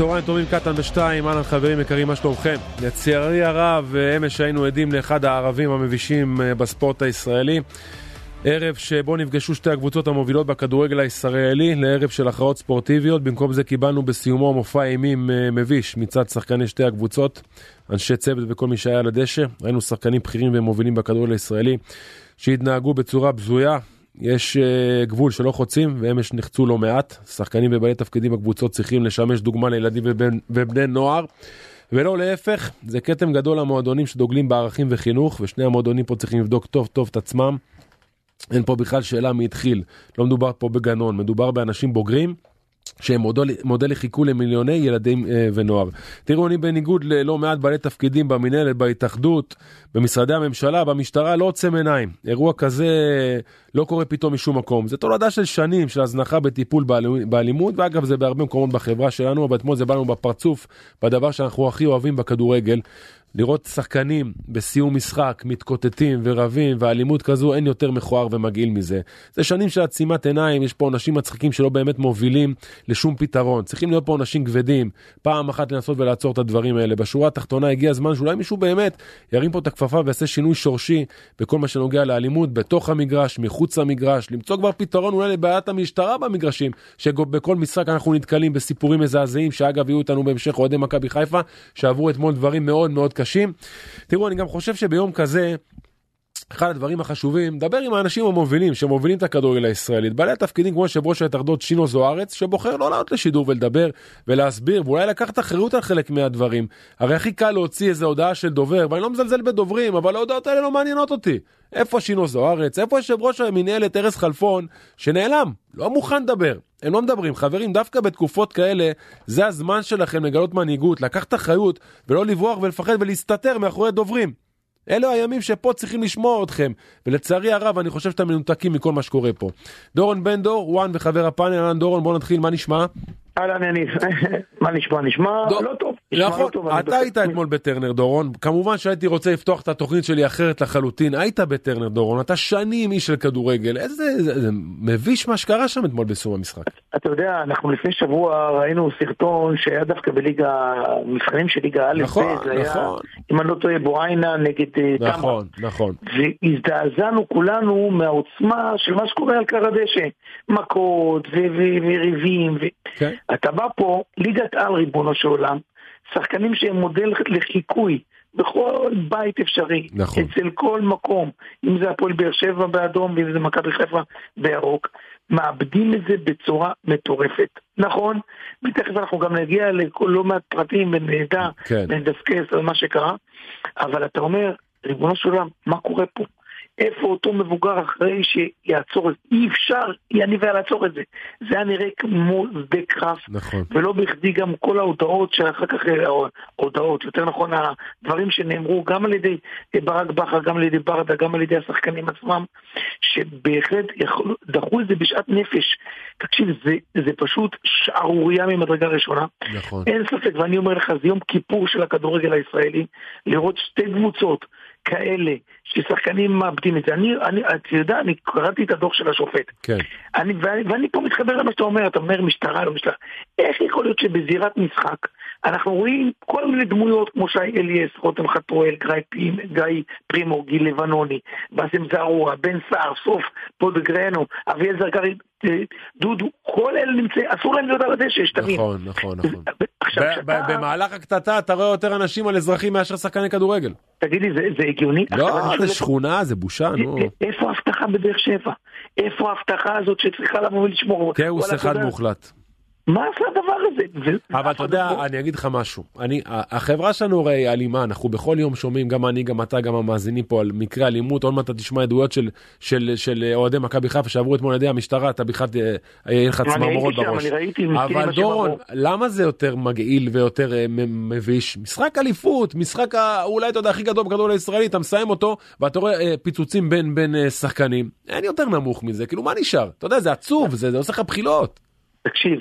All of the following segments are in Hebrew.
צהריים טובים קטן בשתיים, אהלן חברים יקרים, מה שלומכם? לצערי הרב, אמש היינו עדים לאחד הערבים המבישים אה, בספורט הישראלי. ערב שבו נפגשו שתי הקבוצות המובילות בכדורגל הישראלי לערב של הכרעות ספורטיביות. במקום זה קיבלנו בסיומו מופע אימים אה, מביש מצד שחקני שתי הקבוצות, אנשי צוות וכל מי שהיה על הדשא. ראינו שחקנים בכירים ומובילים בכדורגל הישראלי שהתנהגו בצורה בזויה, יש uh, גבול שלא חוצים ואמש נחצו לא מעט. שחקנים ובעלי תפקידים בקבוצות צריכים לשמש דוגמה לילדים ובני נוער. ולא להפך, זה כתם גדול למועדונים שדוגלים בערכים וחינוך, ושני המועדונים פה צריכים לבדוק טוב טוב את עצמם. אין פה בכלל שאלה מי התחיל, לא מדובר פה בגנון, מדובר באנשים בוגרים שהם מודל, מודל לחיקוי למיליוני ילדים אה, ונוער. תראו, אני בניגוד ללא מעט בעלי תפקידים במינהלת, בהתאחדות, במשרדי הממשלה, במשטרה, לא עוצם עיניים. אירוע כזה לא קורה פתאום משום מקום. זה תולדה של שנים של הזנחה בטיפול באלימות, ואגב זה בהרבה מקומות בחברה שלנו, אבל אתמול זה בא לנו בפרצוף, בדבר שאנחנו הכי אוהבים בכדורגל. לראות שחקנים בסיום משחק מתקוטטים ורבים ואלימות כזו אין יותר מכוער ומגעיל מזה. זה שנים של עצימת עיניים, יש פה אנשים מצחיקים שלא באמת מובילים לשום פתרון. צריכים להיות פה אנשים כבדים, פעם אחת לנסות ולעצור את הדברים האלה. בשורה התחתונה הגיע הזמן שאולי מישהו באמת ירים פה את הכפפה ויעשה שינוי שורשי בכל מה שנוגע לאלימות בתוך המגרש, מחוץ למגרש, למצוא כבר פתרון אולי לבעיית המשטרה במגרשים, שבכל משחק אנחנו נתקלים בסיפורים מזעזעים, שאגב יהיו איתנו בהמשך אוהדי מכבי חיפה, שעברו אתמול דברים מאוד מאוד קשים. תראו, אני גם חושב שביום כזה, אחד הדברים החשובים, דבר עם האנשים המובילים שמובילים את הכדורגל הישראלית, בעלי התפקידים כמו יושב ראש ההתאחדות שינו זוארץ, שבוחר לא לעלות לשידור ולדבר ולהסביר ואולי לקחת אחריות על חלק מהדברים. הרי הכי קל להוציא איזה הודעה של דובר, ואני לא מזלזל בדוברים, אבל ההודעות האלה לא מעניינות אותי. איפה שינו זוארץ? איפה יושב ראש המינהלת ארז חלפון, שנעלם, לא מוכן לדבר. הם לא מדברים. חברים, דווקא בתקופות כאלה, זה הזמן שלכם לגלות מנהיגות, לקחת אחריות, ולא לברוח ולפחד ולהסתתר מאחורי דוברים. אלו הימים שפה צריכים לשמוע אתכם, ולצערי הרב אני חושב שאתם מנותקים מכל מה שקורה פה. דורון בן דור, וואן וחבר הפאנל, אהלן דורון, בוא נתחיל, מה נשמע? אהלן יניב, מה נשמע? נשמע לא טוב. נכון, אתה היית אתמול בטרנר דורון, כמובן שהייתי רוצה לפתוח את התוכנית שלי אחרת לחלוטין, היית בטרנר דורון, אתה שנים איש של כדורגל, איזה מביש מה שקרה שם אתמול בסיום המשחק. אתה יודע, אנחנו לפני שבוע ראינו סרטון שהיה דווקא בליגה, מבחנים של ליגה א', נכון, נכון. אם אני לא טועה בואיינה נגד אה, תמרה. נכון, נכון. והזדעזענו כולנו מהעוצמה של מה שקורה על קר הדשא, מכות וריבים. כן. אתה בא פה, ליגת על ריבונו של עולם, שחקנים שהם מודל לחיקוי בכל בית אפשרי, נכון. אצל כל מקום, אם זה הפועל באר שבע באדום ואם זה מכבי חיפה בירוק, מאבדים את זה בצורה מטורפת. נכון, ותכף אנחנו גם נגיע ללא מעט פרטים ונדע, כן. ונדסקס על מה שקרה, אבל אתה אומר, ריבונו של עולם, מה קורה פה? איפה אותו מבוגר אחרי שיעצור את זה? אי אפשר, יניב היה לעצור את זה. זה היה נראה כמו שדה קרב. נכון. ולא בכדי גם כל ההודעות שאחר כך, אה, הודעות, יותר נכון, הדברים שנאמרו גם על ידי אה, ברק בכר, גם על ידי ברדה, גם על ידי השחקנים עצמם, שבהחלט דחו את זה בשאט נפש. תקשיב, זה, זה פשוט שערורייה ממדרגה ראשונה. נכון. אין ספק, ואני אומר לך, זה יום כיפור של הכדורגל הישראלי, לראות שתי קבוצות. כאלה, ששחקנים מאבדים את זה. אני, אני, אתה יודע, אני קראתי את הדוח של השופט. כן. אני, ואני, ואני פה מתחבר למה שאתה אומר, אתה אומר משטרה, לא משטרה. איך יכול להיות שבזירת משחק אנחנו רואים כל מיני דמויות כמו שי אליאס, רותם חתואל, גיא, פרימו, גיל לבנוני, באסם זערורה, בן סער, סוף, פודגרנו, אביאל זרגרי, אה, דודו, כל אלה נמצאים, אסור להם להיות על הדשא, שתבין. נכון, נכון, נכון. במהלך הקטטה אתה רואה יותר אנשים על אזרחים מאשר שחקני כדורגל. תגיד לי, זה הגיוני? לא, זה שכונה, זה בושה, נו. איפה ההבטחה בבאר שבע? איפה ההבטחה הזאת שצריכה לבוא ולשמור? כאוס אחד מוחלט. מה זה הדבר הזה? אבל אתה יודע, אני אגיד לך משהו. אני, החברה שלנו הרי אלימה, אנחנו בכל יום שומעים, גם אני, גם אתה, גם המאזינים פה, על מקרי אלימות, עוד מעט אתה תשמע עדויות של, של, של אוהדי מכבי חיפה שעברו אתמול על ידי המשטרה, אתה בכלל, אה, יהיה לך צמרמורות בראש. אבל דורון, למה זה יותר מגעיל ויותר אה, מביש? משחק אליפות, משחק אולי אתה יודע הכי גדול בכדורגל הישראלי, אתה מסיים אותו, ואתה רואה אה, פיצוצים בין, בין שחקנים. אין יותר נמוך מזה, כאילו מה נשאר? אתה יודע, זה עצוב, זה, זה עושה לך בחילות. תקשיב,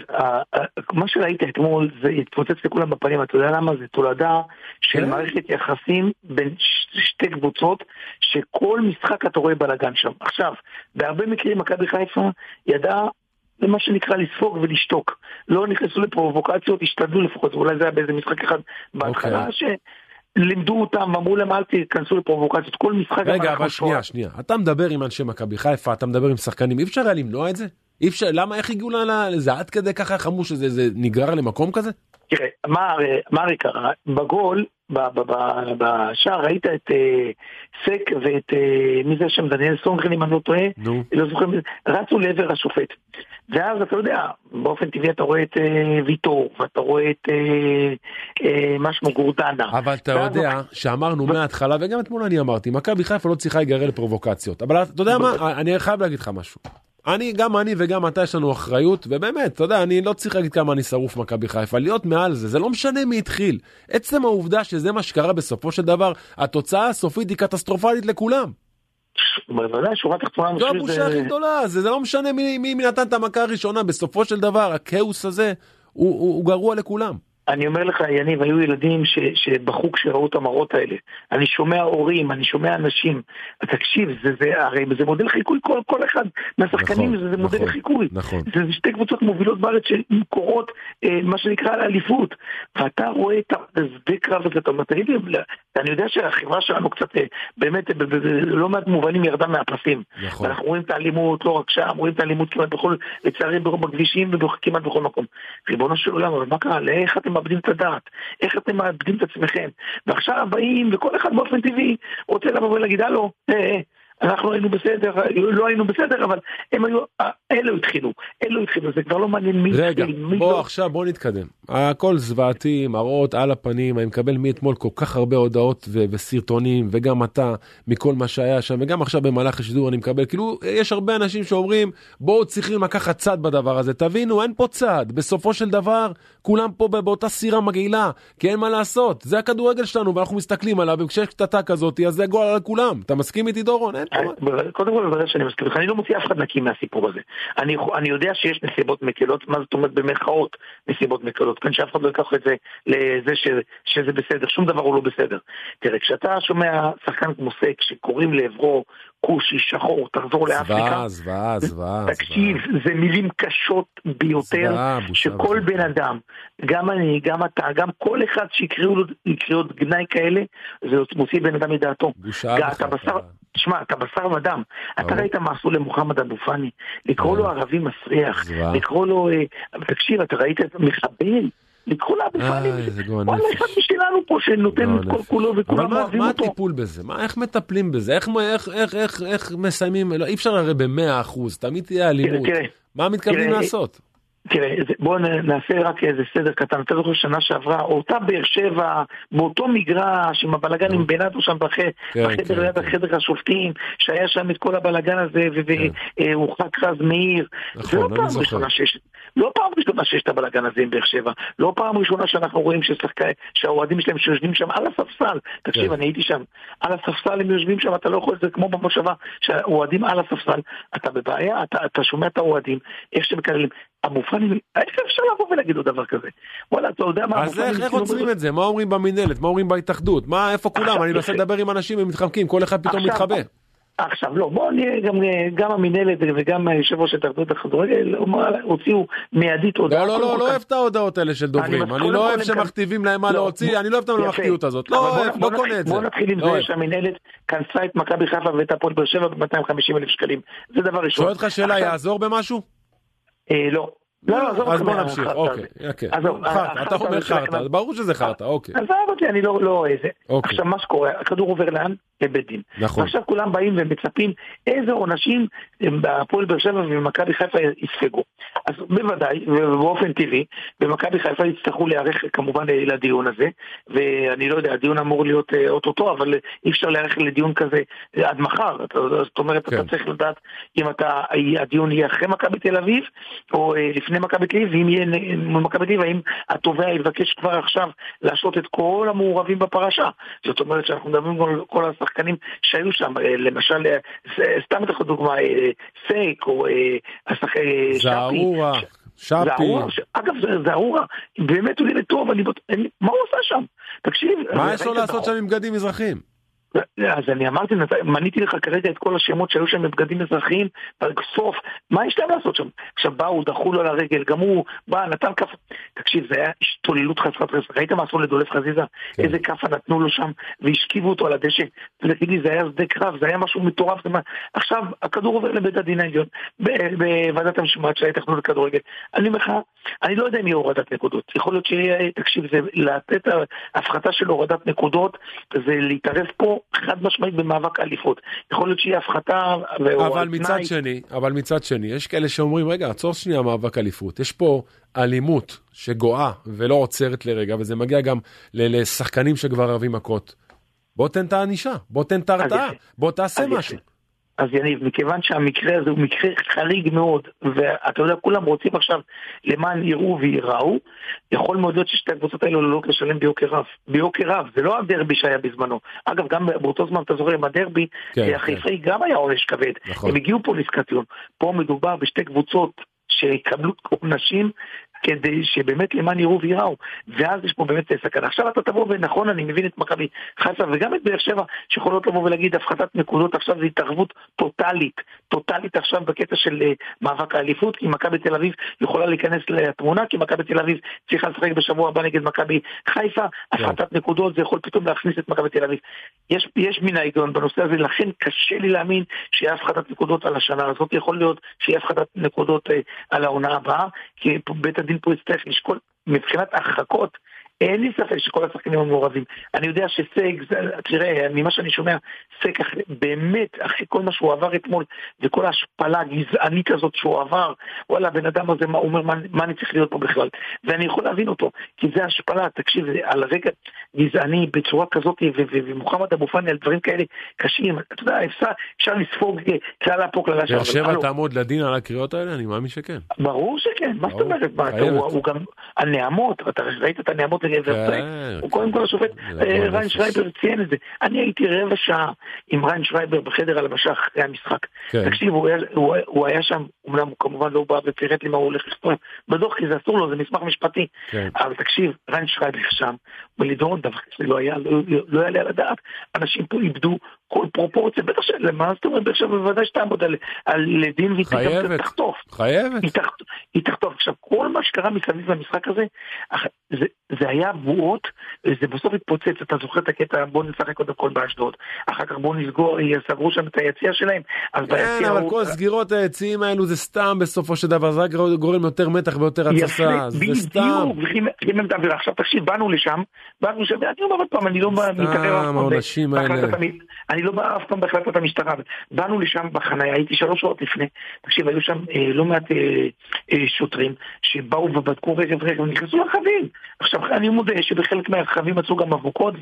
מה שראית אתמול זה התפוצץ לכולם בפנים, אתה יודע למה? זה תולדה של כן. מערכת יחסים בין שתי קבוצות, שכל משחק אתה רואה בלאגן שם. עכשיו, בהרבה מקרים מכבי חיפה ידעה זה מה שנקרא לספוג ולשתוק. לא נכנסו לפרובוקציות, השתדלו לפחות, אולי זה היה באיזה משחק אחד בהתחלה, okay. אוקיי. לימדו אותם, אמרו להם אל תיכנסו לפרובוקציות, כל משחק... רגע, אבל שנייה, שנייה. אתה מדבר עם אנשי מכבי חיפה, אתה מדבר עם שחקנים, אי אפשר היה למנוע את זה? אי אפשר, למה, איך הגיעו לזה עד כדי ככה חמור שזה נגרר למקום כזה? תראה, מה הרי קרה? בגול, בשער ראית את אה, סק ואת, אה, מי זה שם, דניאל סונגרן אם אני לא טועה, נו. לא זוכר, רצו לעבר השופט. ואז אתה יודע, באופן טבעי אתה רואה את אה, ויטור, ואתה רואה את מה שמו גורדנה. אבל אתה יודע שאמרנו מההתחלה, וגם אתמול אני אמרתי, מכבי חיפה לא צריכה להיגרר לפרובוקציות. אבל אתה יודע מה, אני חייב להגיד לך משהו. אני, גם אני וגם אתה יש לנו אחריות, ובאמת, אתה יודע, אני לא צריך להגיד כמה אני שרוף מכבי חיפה, להיות מעל זה, זה לא משנה מי התחיל. עצם העובדה שזה מה שקרה בסופו של דבר, התוצאה הסופית היא קטסטרופלית לכולם. בוודאי, שורה תחתונה, זו הבושה הכי גדולה, זה, לא משנה מי, נתן את המכה הראשונה, בסופו של דבר, הכאוס הזה הוא גרוע לכולם. אני אומר לך, יניב, היו ילדים ש, שבחו כשראו את המראות האלה. אני שומע הורים, אני שומע אנשים. תקשיב, זה, זה, הרי זה מודל חיקוי, כל, כל אחד מהשחקנים נכון, זה, זה מודל נכון, חיקוי. נכון. זה, שתי קבוצות מובילות בארץ שקורות, אה, מה שנקרא, לאליפות. ואתה רואה את השדה קרב הזה, אתה אומר, תגיד לי, אני יודע שהחברה שלנו קצת, אה, באמת, לא מעט מובנים ירדה מהפסים. נכון. ואנחנו רואים את האלימות, לא רק שם, רואים את האלימות כמעט בכל, לצערי, בכבישים וכמעט בכל מקום. ריבונו של עולם, אבל מה קרה? לאיך אתם מאבדים את הדעת, איך אתם מאבדים את עצמכם. ועכשיו באים, וכל אחד באופן טבעי רוצה לבוא ולהגיד, הלו, אה, אה, אנחנו היינו בסדר, לא היינו בסדר, אבל הם היו, אלו התחילו, אלו התחילו, זה כבר לא מעניין מי רגע, התחיל, מי בוא לא... עכשיו בוא נתקדם. הכל זוועתי, מראות על הפנים, אני מקבל מאתמול כל כך הרבה הודעות ו- וסרטונים, וגם אתה, מכל מה שהיה שם, וגם עכשיו במהלך השידור אני מקבל, כאילו, יש הרבה אנשים שאומרים, בואו צריכים לקחת צד בדבר הזה, תבינו, אין פה צד, בסופו של דבר, כולם פה באותה סירה מגעילה, כי אין מה לעשות, זה הכדורגל שלנו, ואנחנו מסתכלים עליו, וכשיש קטטה כזאת, אז זה גול על כולם. אתה מסכים איתי דורון? אין קודם כל בוודאי שאני מסכים אני לא מוציא אף אחד נקי מהסיפור הזה. אני, אני יודע שיש נסיבות מקלות, מה זאת אומרת במרכאות נסיבות מקלות, כאן שאף אחד לא ייקח את זה לזה ש, שזה בסדר, שום דבר הוא לא בסדר. תראה, כשאתה שומע שחקן כמו סק שקוראים לעברו כושי שחור, תחזור לאפריקה. זוועה, זוועה, זוועה. תקשיב, זה מילים קשות ביותר, שכל בן אדם, גם אני, גם אתה, גם כל אחד שיקראו לו קריאות גנאי כאלה, זה מוציא בן אדם מדעתו. בושה בכלל. תשמע, אתה בשר ודם. אתה ראית מה עשו למוחמד אבו פאני? לקרוא לו ערבי מסריח, לקרוא לו... אה, תקשיב, אתה ראית את המחבל? לקחו לאבו פאני, וואלה, אחד משלנו פה שנותן את כל כולו וכולם אוהבים אותו. מה הטיפול בזה? איך מטפלים בזה? איך מסיימים? לא, אי אפשר הרי במאה אחוז, תמיד תהיה אלימות. מה מתכוונים לעשות? תראה, בואו נעשה רק איזה סדר קטן. אתה זוכר שנה שעברה, אותה באר שבע, באותו מגרש, עם הבלגן עם בנאדו שם בחדר, כן, ליד כן. החדר השופטים, שהיה שם את כל הבלגן הזה, והורחק כן. רז מאיר. זה לא פעם ראשונה שיש... לא פעם ראשונה שיש את הבלאגן הזה עם באר שבע, לא פעם ראשונה שאנחנו רואים שהאוהדים שלהם שיושבים שם על הספסל, תקשיב, אני הייתי שם, על הספסל הם יושבים שם, אתה לא יכול, זה כמו במושבה, שהאוהדים על הספסל, אתה בבעיה, אתה, אתה שומע את האוהדים, איך שהם מקללים, המופנים, איך אפשר לבוא ולהגיד לו דבר כזה? וואלה, אתה יודע מה... אז איך, איך עוצרים את זה? מה אומרים במינהלת? מה אומרים בהתאחדות? מה, איפה כולם? אני מנסה לדבר עם אנשים, הם מתחמקים, כל אחד פתאום מתחבא. עכשיו, לא, בואו נהיה גם, גם המינהלת וגם יושב ראש התאחדות הכדורגל הוציאו מיידית הודעה. לא, לא, לא, לא אוהב את ההודעות האלה של דוברים. אני לא אוהב שמכתיבים להם מה לא, להוציא, אני לא אוהב את הממלכתיות הזאת. לא אוהב, לא קונה את זה. בוא נתחיל עם לא זה שהמינהלת כנסה את מכבי חיפה ואת הפועל באר שבע ב-250 אלף שקלים. זה דבר ראשון. שואל אותך שאלה, יעזור במשהו? אה, לא. לא, לא, עזוב אז בוא נמשיך, אוקיי, אוקיי. אתה אומר חרטא, ברור שזה חרטא, אוקיי. עזוב אותי, אני לא רואה את זה. עכשיו, מה שקורה, הכדור עובר לאן? לבית דין. נכון. ועכשיו כולם באים ומצפים איזה עונשים בהפועל באר שבע ומכבי חיפה יספגו. אז בוודאי, ובאופן טבעי, במכבי חיפה יצטרכו להיערך כמובן לדיון הזה, ואני לא יודע, הדיון אמור להיות אה, אוטוטו, אבל אי אפשר להיערך לדיון כזה עד מחר. זאת אומרת, כן. אתה צריך לדעת אם אתה, הדיון יהיה אחרי מכבי תל אביב, או אה, לפני מכבי תל אביב, ואם יהיה מכבי תל אביב, האם התובע יבקש כבר עכשיו להשעות את כל המעורבים בפרשה. זאת אומרת שאנחנו מדברים על כל השחקנים שהיו שם, אה, למשל, סתם את דוגמה, סייק, או שפי. זערורה, שפי. אגב, זערורה, באמת הוא נראה טוב, אני... מה הוא עושה שם? תקשיב. מה יש לו לעשות שם עם בגדים מזרחיים? אז אני אמרתי, מניתי לך כרגע את כל השמות שהיו שם בבגדים אזרחיים, בסוף, מה יש להם לעשות שם? עכשיו באו, דחו לו לרגל, גם הוא בא, נתן כאפה. תקשיב, זה היה השתוללות חסרת רסק. ראית מה עשו לדולף חזיזה? כן. איזה כאפה נתנו לו שם, והשכיבו אותו על הדשא. תגיד לי, זה היה שדה קרב, זה היה משהו מטורף. עכשיו, הכדור עובר לבית הדין העליון, בוועדת המשמעת של ההתאחדות לכדורגל. אני אומר לך, אני לא יודע אם יהיה הורדת נקודות. יכול להיות שיהיה, תקשיב, זה לתת הפחתה של הורדת נקודות, זה להתערב פה חד משמעית במאבק האליפות. יכול להיות שיהיה הפחתה אבל מצד שני, אבל מצד שני, יש כאלה שאומרים, רגע, עצור שנייה מאבק אליפות. יש פה אלימות שגואה ולא עוצרת לרגע, וזה מגיע גם לשחקנים שכבר רבים מכות. בוא תן את הענישה, בוא תן את ההרתעה, בוא תעשה משהו. אז יניב, מכיוון שהמקרה הזה הוא מקרה חריג מאוד, ואתה יודע, כולם רוצים עכשיו למען יראו וייראו, יכול מאוד להיות ששתי הקבוצות האלו עלולות לשלם ביוקר רב. ביוקר רב, זה לא הדרבי שהיה בזמנו. אגב, גם באותו זמן, אתה זוכר, עם הדרבי, כן. החיפאי כן. גם היה עונש כבד. נכון. הם הגיעו פה לסקטיון. פה מדובר בשתי קבוצות שיקבלו עונשים כדי שבאמת למען יראו וייראו, ואז יש פה באמת סכנה. עכשיו אתה תבוא ונכון, אני מבין את מכבי חיפה וגם את באר שבע, שיכולות לבוא ולהגיד הפחתת נקודות עכשיו זה התערבות טוטאלית, טוטאלית עכשיו בקטע של uh, מאבק האליפות, כי מכבי תל אביב יכולה להיכנס לתמונה, כי מכבי תל אביב צריכה לשחק בשבוע הבא נגד מכבי חיפה. הפחתת נקודות זה יכול פתאום להכניס את מכבי תל אביב. יש, יש מן ההיגיון בנושא הזה, לכן קשה לי להאמין שיהיה הפחתת נקודות על השנה הזאת, יכול להיות שיהיה הפחתת נקודות uh, על העונה הבאה, כי בית פה יצטרך לשקול מבחינת הרחקות אין לי ספק שכל השחקנים המעורבים. אני יודע שסייג, תראה, ממה שאני שומע, סייג באמת, אחרי כל מה שהוא עבר אתמול, וכל ההשפלה הגזענית הזאת שהוא עבר, וואלה, הבן אדם הזה, מה, הוא אומר, מה, מה אני צריך להיות פה בכלל? ואני יכול להבין אותו, כי זה השפלה, תקשיב, על רקע גזעני בצורה כזאת, ומוחמד אבו פאני על דברים כאלה קשים, אתה יודע, אפשר, אפשר לספוג כללה פה, כללה שם. באר שבע תעמוד לדין על הקריאות האלה? אני מאמין שכן. ברור שכן, מה זאת אומרת? הוא גם, הנעמות, אתה ראית את הנעמות ורסק. כן, הוא קודם כל השופט, אה, ריין שרייבר ציין את זה. אני הייתי רבע שעה עם ריין שרייבר בחדר הלבשה אחרי המשחק. כן. תקשיב, הוא היה שם, אמנם הוא כמובן לא בא ופירט לי מה הוא הולך לכתוב בדוח, כי זה אסור לו, זה מסמך משפטי. כן. אבל תקשיב, ריין שרייבר שם, ולדורון דבר כזה לא לא, לא יעלה על הדעת. אנשים פה איבדו כל פרופורציה, בטח ש... למה זאת אומרת, עכשיו בוודאי שתעמוד על, לדין והיא חייבת, תחטוף. חייבת. היא תחטוף. עכשיו, כל מה שקרה מסביב למשחק הזה, זה, זה היה בועות, וזה בסוף התפוצץ, אתה זוכר את הקטע, בוא נשחק קודם כל באשדוד, אחר כך בוא נסגור, סגרו שם את היציע שלהם, אז כן, ביציע אבל הוא... כל סגירות היציעים האלו זה סתם בסופו של דבר, זה רק גורם יותר מתח ויותר התססה, זה סתם. בדיוק, עכשיו תקשיב, באנו לשם, באנו לשם, אני אומר עוד פעם, אני לא מתערב, העונשים האלה. אני לא בא אף פעם בהחלטת המשטרה. באנו לשם בחניה, הייתי שלוש שעות לפני. תקשיב, היו שם אה, לא מעט אה, אה, שוטרים שבאו ובדקו רכב רכב, נכנסו לרכבים. עכשיו, אני מודה שבחלק מהרכבים מצאו גם אבוקות,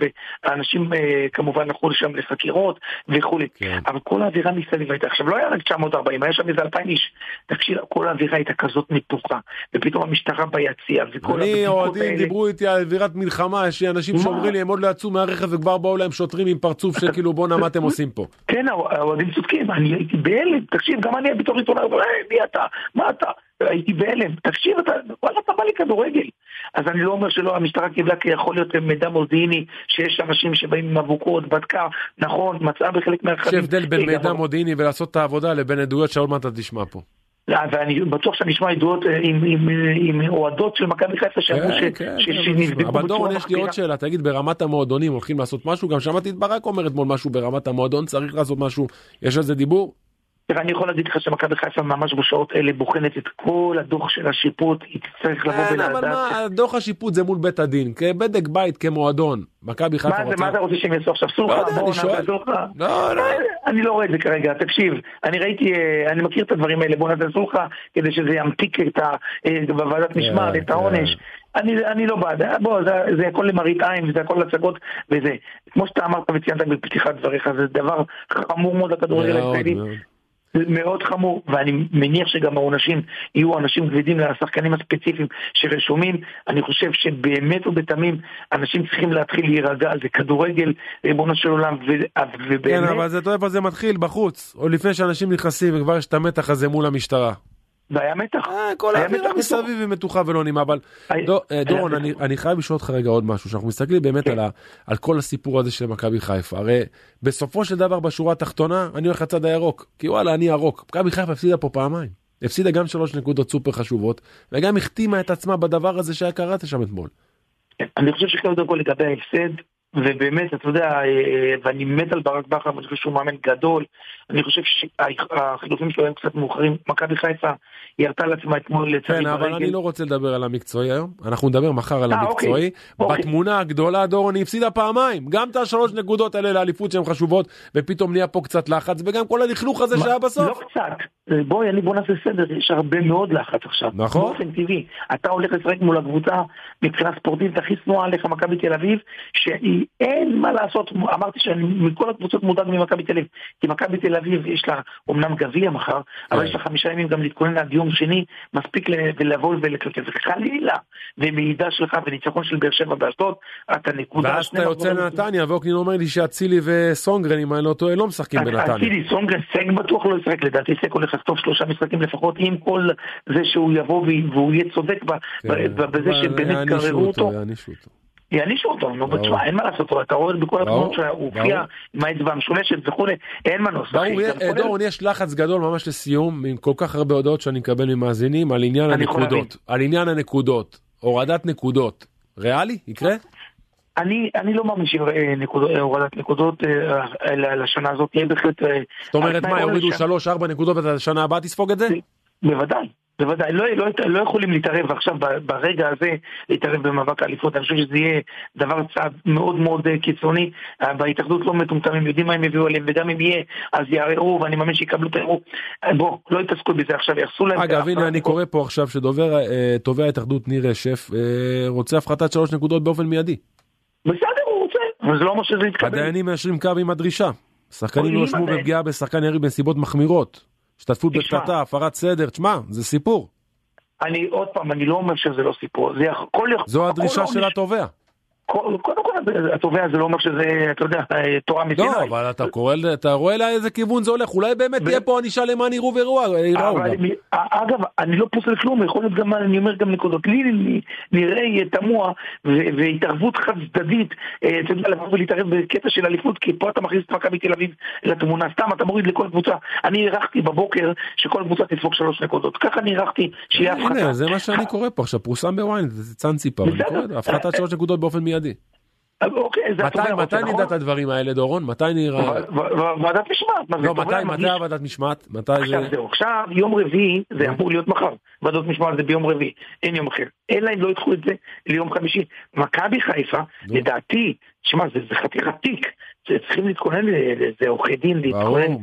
והאנשים אה, כמובן הלכו לשם לחקירות וכולי. כן. אבל כל האווירה מסביב הייתה, עכשיו לא היה רק 940, היה שם איזה 2,000 איש. תקשיב, כל האווירה הייתה כזאת מתוחה, ופתאום המשטרה ביציע, וכל אני, אוהדים דיברו איתי על אווירת מלחמה, יש לי אנשים שאומרים לי, הם עוד לא יצאו מהרכב וכבר באו להם שוטרים עם פרצוף שכאילו בואנה מה אתם עושים פה? כן, האוהדים צודקים, אני הייתי בהלם, תקשיב, גם אני בתור עיתונאי, מי אתה? מה אתה? הייתי בהלם, תקשיב, אתה, וואלה, אתה בא לי כדורגל. אז אני לא אומר שלא, המשטרה קיבלה כי יכול להיות מידע מודיעיני, שיש אנשים שבאים עם אבוקות, בדקה, נכון, מצאה בחלק מהרכבים. יש הבדל בין מידע מודיעיני ולעשות את העבודה לבין עדויות שעוד מעט אתה תשמע פה. לא, ואני בטוח שאני אשמע עדויות אה, עם אוהדות של מכבי חיפה שאמרו כן, כן, שנבדקו בצורה מחמירה. אבל יש לי עוד שאלה, תגיד, ברמת המועדונים הולכים לעשות משהו? גם שמעתי את ברק אומר אתמול משהו ברמת המועדון, צריך לעשות משהו, יש על זה דיבור? תראה, אני יכול להגיד לך שמכבי חיפה ממש בשעות אלה בוחנת את כל הדוח של השיפוט, היא תצטרך לבוא ולדעת... כן, אבל מה, דוח השיפוט זה מול בית הדין, כבדק בית, כמועדון. מכבי חיפה רוצה... מה אתה רוצה שהם יעשו עכשיו? סוכה, בואו נעזור לך. לא, לא. אני לא רואה את זה כרגע, תקשיב, אני ראיתי, אה, אני מכיר את הדברים האלה, בואו נעזור לך, כדי שזה ימתיק את ה... אה, בוועדת משמעת, את העונש. אני, אני לא בעד, אה, בוא, זה, זה הכל למראית עין, וזה הכל הצגות, וזה, כמו שאתה אמרת וציינת בפתיחת דבריך, זה דבר חמור מאוד לכדורגל הישראלי. מאוד חמור, ואני מניח שגם העונשים יהיו עונשים כבדים לשחקנים הספציפיים שרשומים. אני חושב שבאמת ובתמים אנשים צריכים להתחיל להירגע, זה כדורגל, ריבונו של עולם, ובאמת... כן, אבל זה טוב איפה זה מתחיל, בחוץ, או לפני שאנשים נכנסים וכבר יש את המתח הזה מול המשטרה. והיה מתח. אה, כל האווירה מסביב היא מתוחה ולא נעימה, אבל דורון, אני חייב לשאול אותך רגע עוד משהו, שאנחנו מסתכלים באמת כן. על כל הסיפור הזה של מכבי חיפה. הרי בסופו של דבר בשורה התחתונה, אני הולך לצד הירוק, כי וואלה, אני ירוק. מכבי חיפה הפסידה פה פעמיים. הפסידה גם שלוש נקודות סופר חשובות, וגם החתימה את עצמה בדבר הזה שהיה קראת שם אתמול. אני חושב שקודם כל לגבי ההפסד, ובאמת, אתה יודע, אה, ואני מת על ברק בכר, אני חושב שהוא מאמן גדול. אני חושב שהחילופים שלו הם קצת מאוחרים. מכבי חיפה ירתה לעצמה אתמול ברגל. כן, אבל אני לא רוצה לדבר על המקצועי היום. אנחנו נדבר מחר על אה, אוקיי. המקצועי. אוקיי. בתמונה הגדולה, דורון היא הפסידה פעמיים. גם את השלוש נקודות האלה לאליפות שהן חשובות, ופתאום נהיה פה קצת לחץ, וגם כל הלכלוך הזה שהיה בסוף. לא קצת. בואי, אני בוא נעשה סדר, יש הרבה מאוד לחץ עכשיו. נכון. באופן טבעי. אתה הולך לשחק מול הקבוצה מבחינה ספורטיבית הכי שנואה עליך, מכבי תל אביב, שהיא אין מה לעשות, אמרתי שאני מכל הקבוצות מודאג ממכבי תל אביב, כי מכבי תל אביב יש לה אומנם גביע מחר, אבל כן. יש לה חמישה ימים גם להתכונן עד יום שני, מספיק לבוא ולקלקל, וחלילה, ומעידה שלך וניצחון של באר שבע באשדוד, אתה נקודה... ואז אתה יוצא לנתניה, ואוקנין אומר לי שאצילי וסונגרן, אם אני לא טועה, לא משחקים בנתניה. אצילי, סונגרן, סג בטוח לא ישחק, לדעתי סג הולך לכתוב שלושה משחקים לפחות, עם כל זה שהוא יבוא והוא יהיה צודק כן. בזה שבאמת גררו אותו. יענישו אותו, נו, תשמע, אין מה לעשות, אתה רואה בכל התמונות שהוא הופיע עם האצבע המשולשת וכולי, אין מנוס. דורון, יש לחץ גדול ממש לסיום, עם כל כך הרבה הודעות שאני מקבל ממאזינים, על עניין הנקודות. על עניין הנקודות, הורדת נקודות. ריאלי? יקרה? אני, אני לא מאמין שהורדת נקודות אה, לשנה הזאת בהחלט... זאת אומרת מה, יורידו 3-4 נקודות ולשנה הבאה תספוג את זה? בוודאי. בוודאי, לא, לא, לא יכולים להתערב עכשיו ברגע הזה, להתערב במאבק האליפות, אני חושב שזה יהיה דבר צעד מאוד מאוד אה, קיצוני, אה, בהתאחדות לא מטומטמים, יודעים מה הם יביאו עליהם, וגם אם יהיה, אז יערערו, ואני מאמין שיקבלו את הערעור. אה, בוא, לא יתעסקו בזה עכשיו, יעשו להם... אגב, הנה אני קורא פה עכשיו שדובר, תובע ההתאחדות ניר רשף, רוצה הפחתת שלוש נקודות באופן מיידי. בסדר, הוא רוצה, אבל זה לא אומר שזה יתקבל. הדיינים מאשרים קו עם הדרישה. שחקנים יואשמו בפגיעה בשחקן ירי בנסיבות מחמירות. השתתפות בקטטה, הפרת סדר, תשמע, זה סיפור. אני עוד פעם, אני לא אומר שזה לא סיפור, זה הכל... זו הדרישה של התובע. קודם כל התובע זה לא אומר שזה, אתה יודע, תורה מסיני. לא, אבל אתה קורא, אתה רואה לאיזה כיוון זה הולך, אולי באמת תהיה פה ענישה למען יראו ויראו. אגב, אני לא פוסל כלום, יכול להיות גם, אני אומר גם נקודות. לי נראה תמוה והתערבות חד צדדית, אה, אתה יודע, לבוא ולהתערב בקטע של אליפות, כי פה אתה מכניס את מכבי תל אביב לתמונה, סתם אתה מוריד לכל קבוצה. אני הערכתי בבוקר שכל קבוצה תדפוק שלוש נקודות, ככה אני הערכתי שיהיה הפחתה. זה מה שאני קורא פה עכשיו, פורסם בוויינט, זה צאנציפה, הפחתת שלוש נקודות באופן מיידי. אוקיי, מתי, מתי נדע? את הדברים האלה, דורון? מתי נראה... ועדת משמעת. לא, מתי, מתי הוועדת משמעת? מתי זה... עכשיו, יום רביעי, זה אמור להיות מחר. ועדות משמעת זה ביום רביעי, אין יום אחר. אלא אם לא ידחו את זה ליום חמישי. מכבי חיפה, לדעתי, שמע, זה חתיכת תיק. צריכים להתכונן לאיזה עורכי דין, להתכונן,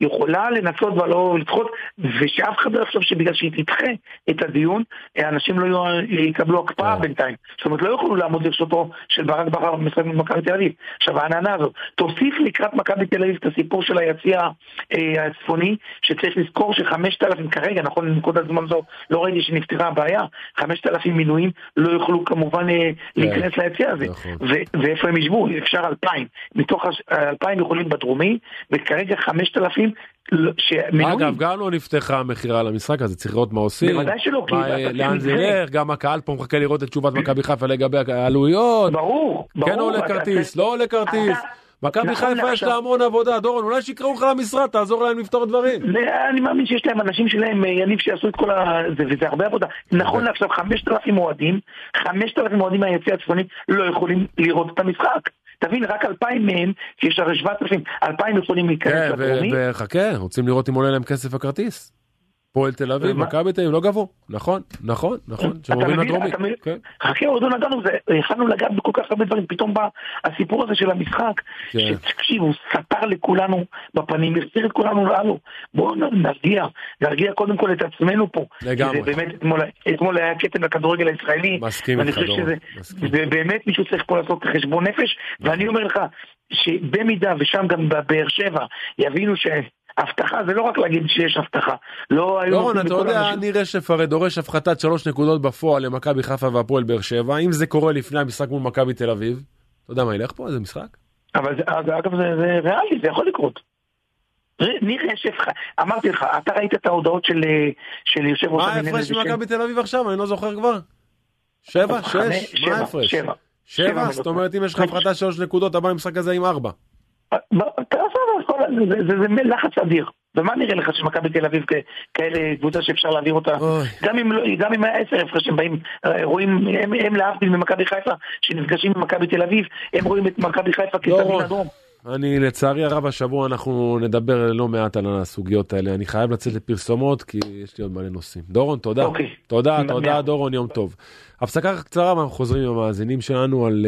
יכולה לנסות ולא לדחות, ושאף אחד לא יחשוב שבגלל שהיא תדחה את הדיון, אנשים לא יקבלו הקפאה אה. בינתיים. זאת אומרת, לא יוכלו לעמוד לרשותו של ברק בכר במשחק במכבי תל אביב. עכשיו, העננה הזאת, תוסיף לקראת מכבי תל אביב את הסיפור של היציע אה, הצפוני, שצריך לזכור שחמשת אלפים כרגע, נכון, לנקודת זמן זו, לא ראיתי שנפתרה הבעיה, חמשת אלפים מינויים לא יוכלו כמובן אה, להיכנס כן. ליציע הזה. נכון. ואיפה הם ישבו? אפשר אלפיים. מתוך אלפיים יכולים בדרומי, וכרגע חמשת אלפים שמנויים. אגב, גם לא נפתחה המכירה למשחק הזה, צריך לראות מה עושים. בוודאי שלא. לאן זה ילך, גם הקהל פה מחכה לראות את תשובת מכבי חיפה לגבי העלויות. ברור, ברור. כן עולה כרטיס, לא עולה כרטיס. מכבי נכון חיפה יש לה המון עבודה, דורון, אולי שיקראו לך למשרד, תעזור להם לפתור דברים. אני מאמין שיש להם אנשים שלהם, אה, יניב, שיעשו את כל ה... וזה הרבה עבודה. נכון לעכשיו, 5,000 אוהדים, 5,000 אוהדים מהיציע הצפוני לא יכולים לראות את המשחק. תבין, רק 2,000 מהם, שיש הרי 7,000, 2,000 יכולים להיכנס כן, לדרומי. וחכה, רוצים לראות אם עולה להם כסף הכרטיס. פועל תל אביב, מכבי תל אביב לא גבו, נכון, נכון, נכון, שמובילים לדרומי. חכה, עוד לא נגענו, יכלנו לגעת בכל כך הרבה דברים, פתאום בא הסיפור הזה של המשחק, כן. שתקשיב, הוא סתר לכולנו בפנים, החזיר את כולנו לאלו. בואו נרגיע, נרגיע קודם כל את עצמנו פה. לגמרי. באמת, אתמול היה כתם לכדורגל הישראלי. מסכים איתך, דורון. ובאמת מישהו צריך פה לעשות חשבון נפש, ואני אומר לך, שבמידה ושם גם בבאר שבע יבינו ש... הבטחה זה לא רק להגיד שיש הבטחה. לא. דורון, אתה יודע, רשף הרי דורש הפחתת שלוש נקודות בפועל למכבי חיפה והפועל באר שבע. אם זה קורה לפני המשחק מול מכבי תל אביב, אתה יודע מה ילך פה? איזה משחק? אבל זה, אגב, זה, זה ריאלי, זה יכול לקרות. ניר רשף, אמרתי לך, אתה ראית את ההודעות של יושב ראש? מה ההפרש ממכבי תל אביב עכשיו? אני לא זוכר כבר. שבע? שש? מה ההפרש? שבע. שבע? זאת אומרת אם יש לך הפחתה שלוש נקודות, אתה בא למשחק הזה עם ארבע. זה לחץ אדיר. ומה נראה לך שמכבי תל אביב כאלה קבוצה שאפשר להעביר אותה? גם אם היה עשר הפרשים באים, רואים, הם להבדיל ממכבי חיפה, שנפגשים עם מכבי תל אביב, הם רואים את מכבי חיפה כסדין אדום. אני לצערי הרב השבוע אנחנו נדבר לא מעט על הסוגיות האלה. אני חייב לצאת לפרסומות כי יש לי עוד מלא נושאים. דורון, תודה. אוקיי. תודה, תודה דורון, יום טוב. הפסקה קצרה ואנחנו חוזרים עם המאזינים שלנו על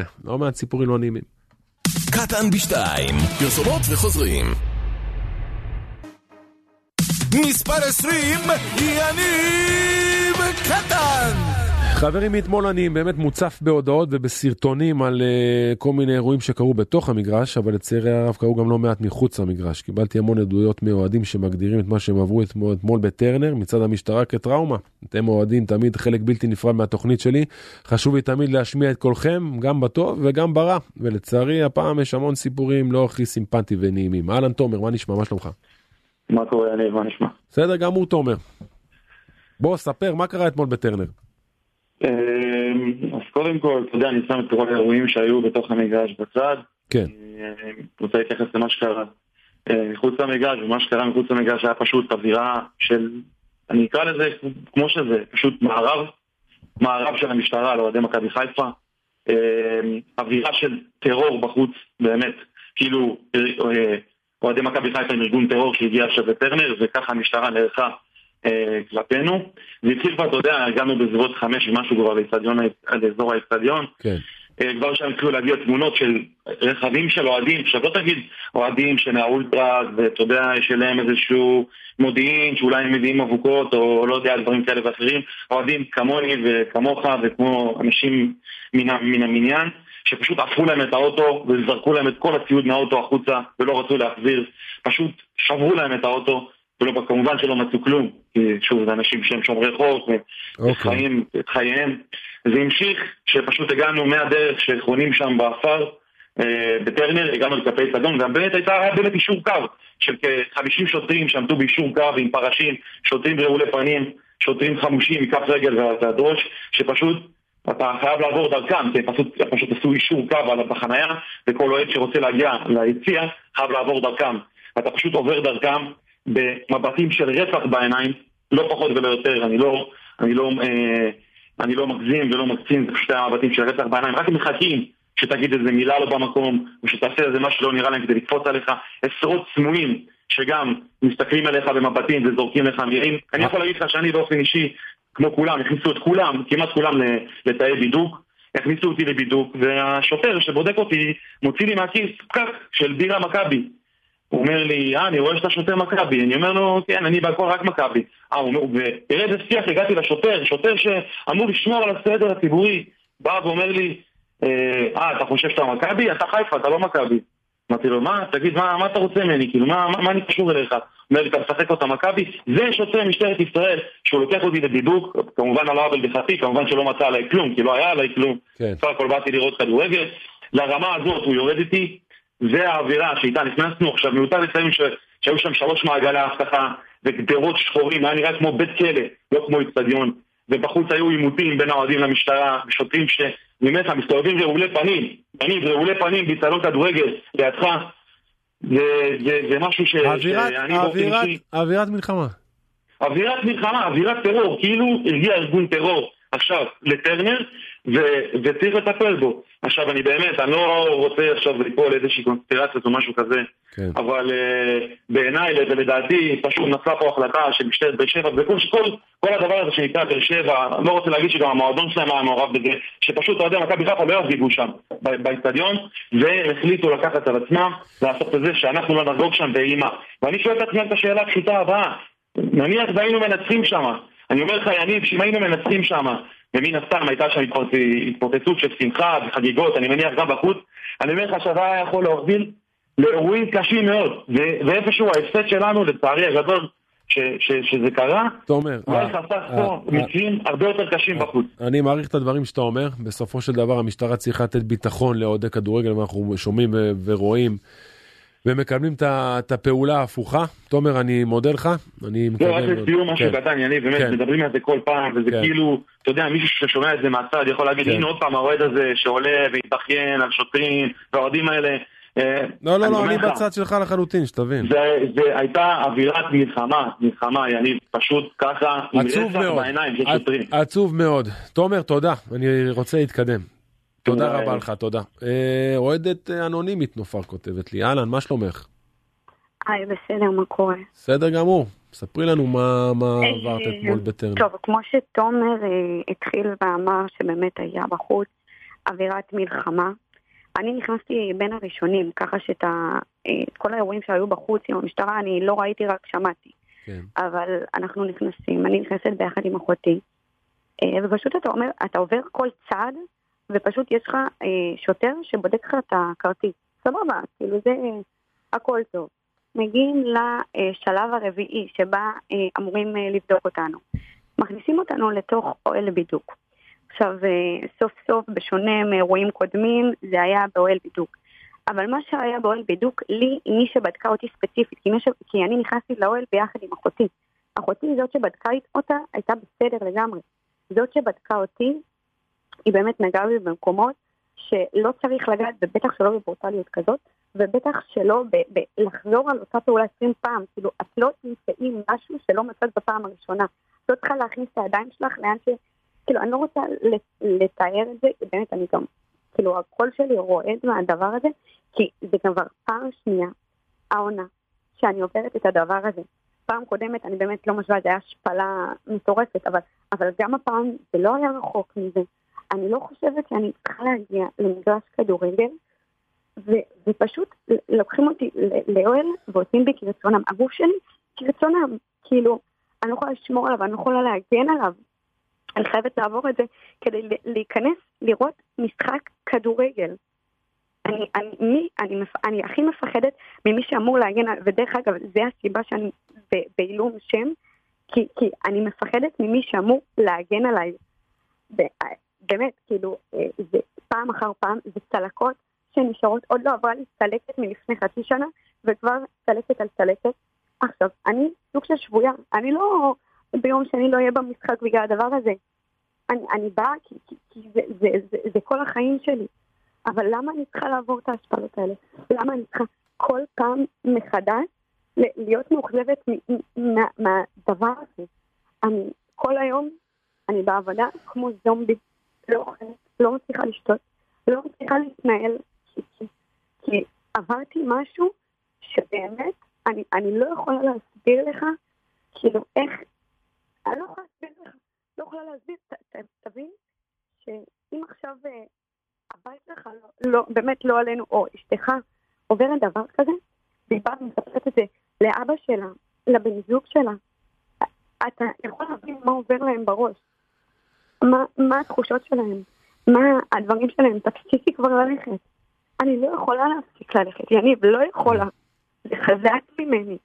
uh, לא מעט סיפורים לא נעימים. קטן בשתיים, פרסומות וחוזרים. מספר 20, יניב קטן! חברים, מאתמול אני באמת מוצף בהודעות ובסרטונים על uh, כל מיני אירועים שקרו בתוך המגרש, אבל לצערי הרב קרו גם לא מעט מחוץ למגרש. קיבלתי המון עדויות מאוהדים שמגדירים את מה שהם עברו אתמול, אתמול בטרנר מצד המשטרה כטראומה. אתם אוהדים תמיד חלק בלתי נפרד מהתוכנית שלי. חשוב לי תמיד להשמיע את קולכם, גם בטוב וגם ברע. ולצערי הפעם יש המון סיפורים לא הכי סימפטי ונעימים. אהלן תומר, מה נשמע? מה שלומך? מה קורה, יניב? מה נשמע? בסדר גמור, תומר. בוא, ספר, מה קרה אתמול בטרנר? אמ, אז קודם כל, אתה יודע, אני שם את כל האירועים שהיו בתוך המגרש בצד. כן. אני רוצה להתייחס למה שקרה אה, מחוץ למגרש, ומה שקרה מחוץ למגרש היה פשוט אווירה של, אני אקרא לזה כמו שזה, פשוט מערב, מערב של המשטרה לאוהדי מכבי חיפה. אמ, אווירה של טרור בחוץ, באמת. כאילו, אה, אוהדי מכבי חיפה עם ארגון טרור שהגיע עכשיו לטרנר, וככה המשטרה נערכה אה, כלפינו. זה התחיל כבר, אתה יודע, הגענו בסביבות חמש ומשהו כבר לאזור האצטדיון. כן. אה, כבר שם התחילו להגיע תמונות של רכבים של אוהדים, עכשיו לא תגיד אוהדים של האולטרה, ואתה יודע, יש אליהם איזשהו מודיעין שאולי הם מביאים אבוקות או לא יודע, דברים כאלה ואחרים, אוהדים כמוני וכמוך וכמו אנשים מן, מן המניין, שפשוט עפו להם את האוטו וזרקו להם את כל הציוד מהאוטו החוצה ולא רצו להחזיר, פשוט שברו להם את האוטו. ולא, כמובן שלא מצאו כלום, שוב, זה אנשים שהם שומרי חוק, וחיים okay. את חייהם. זה המשיך, שפשוט הגענו מהדרך שחונים שם באפר, אה, בטרנר, הגענו לקפי סדון, ובאמת הייתה, באמת אישור קו של כ-50 שוטרים שעמדו באישור קו עם פרשים, שוטרים רעולי פנים, שוטרים חמושים מכף רגל ועד ראש, שפשוט אתה חייב לעבור דרכם, כי פשוט, פשוט עשו אישור קו בחנייה, וכל אוהד שרוצה להגיע ליציע חייב לעבור דרכם. אתה פשוט עובר דרכם, במבטים של רצח בעיניים, לא פחות ולא יותר, אני לא, אני לא, אה, אני לא מגזים ולא מקצין, זה פשוט היה מבטים של רצח בעיניים, רק מחכים שתגיד איזה מילה לא במקום, או שתעשה איזה משהו שלא נראה להם כדי לקפוץ עליך, עשרות סמויים שגם מסתכלים עליך במבטים וזורקים לך מילים. אני יכול להגיד לך שאני באופן אישי, כמו כולם, הכניסו את כולם, כמעט כולם לתאי בידוק. הכניסו אותי לבידוק, והשוטר שבודק אותי מוציא לי מהכיס פקק של בירה מכבי. הוא אומר לי, אה, אני רואה שאתה שוטר מכבי. אני אומר לו, כן, אני בהכל רק מכבי. אה, הוא אומר, ותראה איזה שיח הגעתי לשוטר, שוטר שאמור לשמור על הסדר הציבורי, בא ואומר לי, אה, אתה חושב שאתה מכבי? אתה חיפה, אתה לא מכבי. אמרתי לו, מה, תגיד, מה, מה אתה רוצה ממני? כאילו, מה, מה, מה אני קשור אליך? אומר לי, אתה משחק אותה מכבי? זה שוטר משטרת ישראל, שהוא לוקח אותי לבידוק, כמובן על עוול בחצי, כמובן שלא מצא עליי כלום, כי לא היה עליי כלום. כן. בסך הכל באתי לראות כדורגל. לרמה הזאת הוא יורד איתי, זה האווירה שאיתה נכנסנו. עכשיו, מיותר לציין שהיו שם שלוש מעגלי אבטחה וגדרות שחורים, היה נראה כמו בית כלא, לא כמו אצטדיון. ובחוץ היו עימותים בין האוהדים למשטרה, שוטרים שבאמת מסתובבים רעולי פנים, פנים רעולי פנים באיצטדיון כדורגל לידך. זה, זה, זה משהו ש... אווירת, אווירת, אווירת מלחמה. אווירת מלחמה, אווירת טרור, כאילו הגיע ארגון טרור עכשיו לטרנר, וצריך לטפל בו. עכשיו, אני באמת, אני לא רוצה עכשיו ליפול לאיזושהי קונספירציה או משהו כזה, כן. אבל uh, בעיניי ולדעתי פשוט נפלה פה החלטה של משטרת באר שבע, וכל כל, כל הדבר הזה שנקרא באר שבע, לא רוצה להגיד שגם המועדון שלהם היה מעורב בזה, שפשוט אוהדי מכבי חיפה לא יחגגו שם באצטדיון, והחליטו לקחת על עצמם לעשות את זה שאנחנו לא נחגוג שם באימה. ואני שואל את עצמי את השאלה הפשוטה הבאה, נניח והיינו מנצחים שם, אני אומר לך יניב, שאם היינו מנצחים שם, ומן הסתם הייתה שם התפוצצות של שמחה וחגיגות, אני מניח גם בחוץ, אני אומר לך שהדבר היה יכול להוביל לאירועים קשים מאוד, ואיפשהו ההפסד שלנו, לצערי הגדול, ש, ש, שזה קרה, תומר, אולי חסך פה מקרים הרבה יותר קשים בחוץ. אני מעריך את הדברים שאתה אומר, בסופו של דבר המשטרה צריכה לתת ביטחון לאוהדי כדורגל, ואנחנו שומעים ורואים ומקבלים את הפעולה ההפוכה. תומר, אני מודה לך, אני מקווה... לא, רק לסיום משהו כן. קטן, יניב, באמת, כן. מדברים על זה כל פעם, וזה כן. כאילו, אתה יודע, מישהו ששומע את זה מהצד יכול להגיד, הנה עוד פעם האוהד הזה שעולה והתבכיין על שוטרים, והאוהדים האלה. לא, לא, לא, אני בצד שלך לחלוטין, שתבין. זה הייתה אווירת מלחמה, מלחמה, יניב, פשוט ככה, עצוב מאוד, עצוב מאוד. תומר, תודה, אני רוצה להתקדם. תודה רבה לך, תודה. אה, אוהדת אנונימית נופר כותבת לי, אהלן, מה שלומך? היי, בסדר, מה קורה? בסדר גמור. ספרי לנו מה, מה אה, עברת אתמול בטרנר. טוב, כמו שתומר אה, התחיל ואמר שבאמת היה בחוץ אווירת מלחמה, אני נכנסתי בין הראשונים, ככה שאת כל האירועים שהיו בחוץ עם המשטרה אני לא ראיתי, רק שמעתי. כן. אבל אנחנו נכנסים, אני נכנסת ביחד עם אחותי, ופשוט אתה אומר, אתה עובר כל צעד ופשוט יש לך אה, שוטר שבודק לך את הכרטיס. סבבה, כאילו זה אה, הכל טוב. מגיעים לשלב הרביעי שבה אה, אמורים אה, לבדוק אותנו. מכניסים אותנו לתוך אוהל בידוק. עכשיו, אה, סוף סוף, בשונה מאירועים קודמים, זה היה באוהל בידוק. אבל מה שהיה באוהל בידוק, לי, מי שבדקה אותי ספציפית, כי, ש... כי אני נכנסתי לאוהל ביחד עם אחותי. אחותי זאת שבדקה אותה הייתה בסדר לגמרי. זאת שבדקה אותי היא באמת נגעה בי במקומות שלא צריך לגעת, ובטח שלא בברוטליות כזאת, ובטח שלא לחזור על אותה פעולה 20 פעם, כאילו, את לא תמצאי משהו שלא מצאת בפעם הראשונה. את לא צריכה להכניס את הידיים שלך לאן ש... כאילו, אני לא רוצה לתאר את זה, באמת, אני גם, כאילו, הקול שלי רועד מהדבר הזה, כי זה כבר פעם שנייה, העונה, שאני עוברת את הדבר הזה. פעם קודמת, אני באמת לא משווה, זה היה השפלה מטורפת, אבל, אבל גם הפעם זה לא היה רחוק מזה. אני לא חושבת שאני צריכה להגיע למגרש כדורגל, ופשוט לוקחים אותי לאוהל ועושים בי כרצונם. הגוף שלי כרצונם, כאילו, אני לא יכולה לשמור עליו, אני לא יכולה להגן עליו. אני חייבת לעבור את זה כדי להיכנס, לראות משחק כדורגל. אני, אני, מי, אני, מפ, אני הכי מפחדת ממי שאמור להגן, ודרך אגב, זה הסיבה שאני בעילום שם, כי, כי אני מפחדת ממי שאמור להגן עליי. באמת, כאילו, אה, זה פעם אחר פעם, זה צלקות שנשארות, עוד לא עברה לי צלקת מלפני חצי שנה, וכבר צלקת על צלקת. עכשיו, אני סוג של שבויה, אני לא ביום שני לא אהיה במשחק בגלל הדבר הזה. אני, אני באה כי, כי, כי זה, זה, זה, זה, זה כל החיים שלי. אבל למה אני צריכה לעבור את ההשפלות האלה? למה אני צריכה כל פעם מחדש להיות מאוכזבת מהדבר הזה? אני כל היום, אני בעבודה כמו זומבי. לא לא מצליחה לשתות, לא מצליחה להתנהל, כי, כי, כי עברתי משהו שבאמת, אני, אני לא יכולה להסביר לך, כאילו, איך, אני לא יכולה להסביר לך, לא יכולה להסביר, ת, ת, תבין שאם עכשיו אה, הבית שלך, לא, לא, באמת לא עלינו, או אשתך עוברת דבר כזה, והיא באה ומספרת את זה לאבא שלה, לבן זוג שלה, אתה יכול להבין מה עובר להם בראש. מה, מה התחושות שלהם, מה הדברים שלהם, תפסיקי כבר ללכת. אני לא יכולה להפסיק ללכת, יניב, לא יכולה. זה חזק ממני.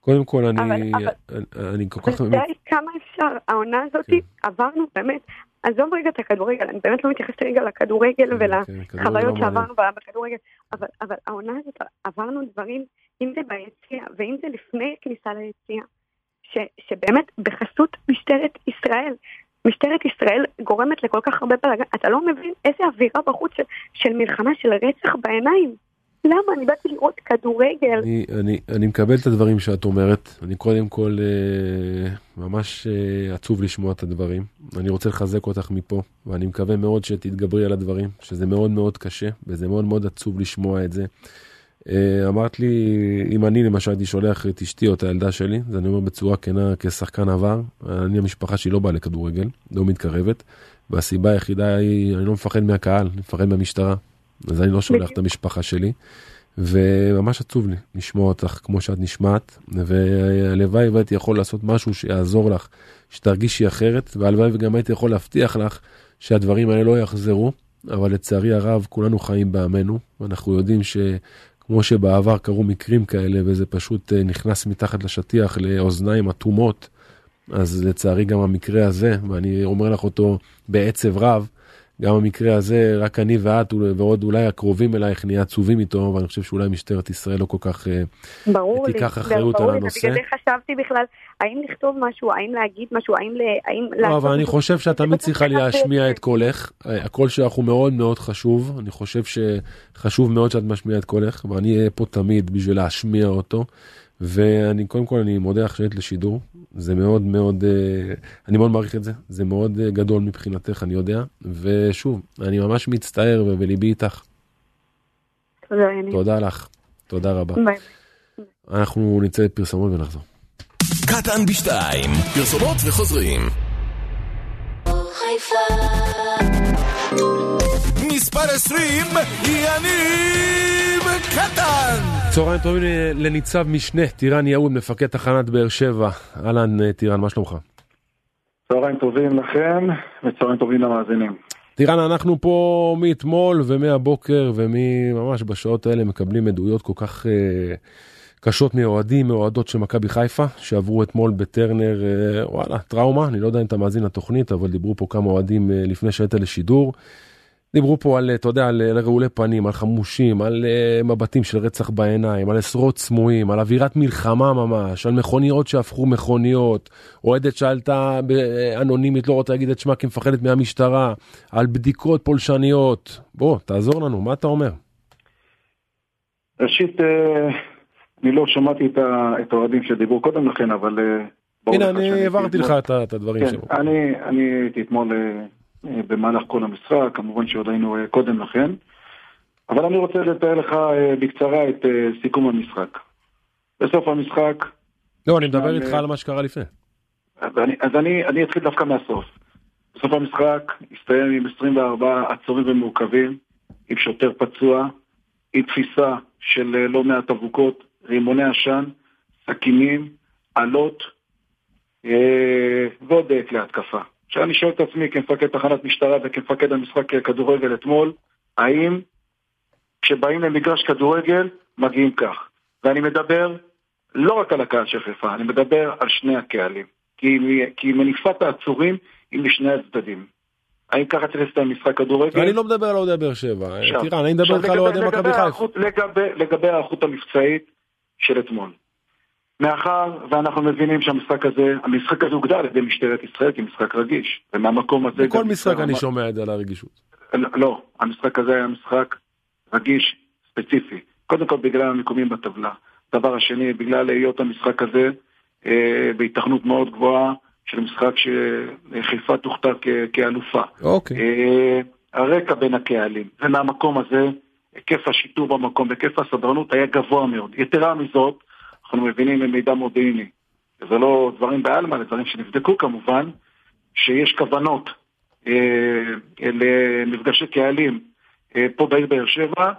קודם כל, אני, אבל, אבל, אני כל כך... ודי כמה אפשר, העונה הזאת, כן. עברנו באמת, עזוב רגע את הכדורגל, אני באמת לא מתייחסת רגע לכדורגל כן, ולחוויות כן, שעברנו בכדורגל, אבל, אבל העונה הזאת, עברנו דברים, אם זה ביציע ואם זה לפני כניסה ליציע, שבאמת בחסות משטרת ישראל, משטרת ישראל גורמת לכל כך הרבה בלאגן, אתה לא מבין איזה אווירה בחוץ של, של מלחמה, של רצח בעיניים. למה? אני באתי לראות כדורגל. אני, אני, אני מקבל את הדברים שאת אומרת. אני קודם כל אה, ממש אה, עצוב לשמוע את הדברים. אני רוצה לחזק אותך מפה, ואני מקווה מאוד שתתגברי על הדברים, שזה מאוד מאוד קשה, וזה מאוד מאוד עצוב לשמוע את זה. אה, אמרת לי, אם אני למשל הייתי שולח את אשתי או את הילדה שלי, זה אני אומר בצורה כנה כשחקן עבר, אני המשפחה שלי לא באה לכדורגל, לא מתקרבת, והסיבה היחידה היא, אני לא מפחד מהקהל, אני מפחד מהמשטרה, אז אני לא שולח את המשפחה שלי, וממש עצוב לי לשמוע אותך כמו שאת נשמעת, והלוואי והייתי יכול לעשות משהו שיעזור לך, שתרגישי אחרת, והלוואי וגם הייתי יכול להבטיח לך שהדברים האלה לא יחזרו. אבל לצערי הרב כולנו חיים בעמנו, ואנחנו יודעים ש... כמו שבעבר קרו מקרים כאלה וזה פשוט אה, נכנס מתחת לשטיח לאוזניים אטומות, אז לצערי גם המקרה הזה, ואני אומר לך אותו בעצב רב, גם המקרה הזה, רק אני ואת ועוד אולי הקרובים אלייך נהיה עצובים איתו, ואני חושב שאולי משטרת ישראל לא כל כך ברור תיקח אחריות על הנושא. בגלל זה חשבתי בכלל, האם לכתוב משהו, האם להגיד משהו, האם... האם לא, אבל אני חושב שאת תמיד צריכה להשמיע את קולך, הקול שלך הוא מאוד מאוד חשוב, אני חושב שחשוב מאוד שאת משמיעה את קולך, ואני אהיה פה תמיד בשביל להשמיע אותו. ואני קודם כל אני מודה לך שהיית לשידור זה מאוד מאוד אה, אני מאוד מעריך את זה זה מאוד אה, גדול מבחינתך אני יודע ושוב אני ממש מצטער ובליבי איתך. תודה, תודה לך תודה רבה. ביי. אנחנו נצא לפרסומות ונחזור. קטן בשתיים פרסומות וחוזרים. מספר 20 יניב קטן צהריים טובים לניצב משנה, טירן יהוד, מפקד תחנת באר שבע. אהלן אה, טירן, מה שלומך? צהריים טובים לכם, וצהריים טובים למאזינים. טירן, אנחנו פה מאתמול ומהבוקר וממש בשעות האלה מקבלים עדויות כל כך uh, קשות מאוהדים, מאוהדות של מכבי חיפה, שעברו אתמול בטרנר, uh, וואלה, טראומה, אני לא יודע אם אתה מאזין לתוכנית, אבל דיברו פה כמה אוהדים uh, לפני שהיית לשידור. דיברו פה על, אתה יודע, על, רעולי פנים, על חמושים, על uh, מבטים של רצח בעיניים, על עשרות סמויים, על אווירת מלחמה ממש, על מכוניות שהפכו מכוניות, אוהדת שעלתה אנונימית, לא רוצה להגיד את שמה כי מפחדת מהמשטרה, על בדיקות פולשניות. בוא, תעזור לנו, מה אתה אומר? ראשית, אה, אני לא שמעתי את האוהדים שדיברו קודם לכן, אבל... אה, הנה, אני העברתי לך את הדברים כן, שלו. אני הייתי אתמול אה, במהלך כל המשחק, כמובן שעוד היינו אה, קודם לכן. אבל אני רוצה לתאר לך אה, בקצרה את סיכום המשחק. בסוף המשחק... לא, אני מדבר איתך על מה שקרה לפני. אז, אני, אז אני, אני אתחיל דווקא מהסוף. בסוף המשחק הסתיים עם 24 עצורים ומעוכבים, עם שוטר פצוע, עם תפיסה של לא מעט אבוקות, רימוני עשן, סכינים, עלות ועוד כלי התקפה. עכשיו אני שואל את עצמי כמפקד תחנת משטרה וכמפקד המשחק כדורגל אתמול, האם כשבאים למגרש כדורגל מגיעים כך? ואני מדבר לא רק על הקהל של חיפה, אני מדבר על שני הקהלים. כי, כי מניפת העצורים היא משני הצדדים. האם ככה צריך להסתיים משחק כדורגל? אני לא מדבר על אוהדי באר שבע, תראה, אני מדבר איתך על אוהדי מכבי חיפה. לגבי ההיערכות המבצעית של אתמול. מאחר ואנחנו מבינים שהמשחק הזה, המשחק הזה הוגדר על ידי משטרת ישראל כמשחק רגיש, ומהמקום הזה... בכל משחק אני שומע את זה על הרגישות. לא, המשחק הזה היה משחק רגיש, ספציפי. קודם כל בגלל המיקומים בטבלה. דבר השני, בגלל היות המשחק הזה אה, בהיתכנות מאוד גבוהה של משחק שחיפה תוכתר כאלופה. אוקיי. אה, הרקע בין הקהלים, ומהמקום הזה, היקף השיטור במקום, היקף הסדרנות היה גבוה מאוד. יתרה מזאת, אנחנו מבינים ממידע מודיעיני. זה לא דברים בעלמא, זה דברים שנבדקו כמובן, שיש כוונות אה, למפגשי קהלים אה, פה בעיר באר שבע,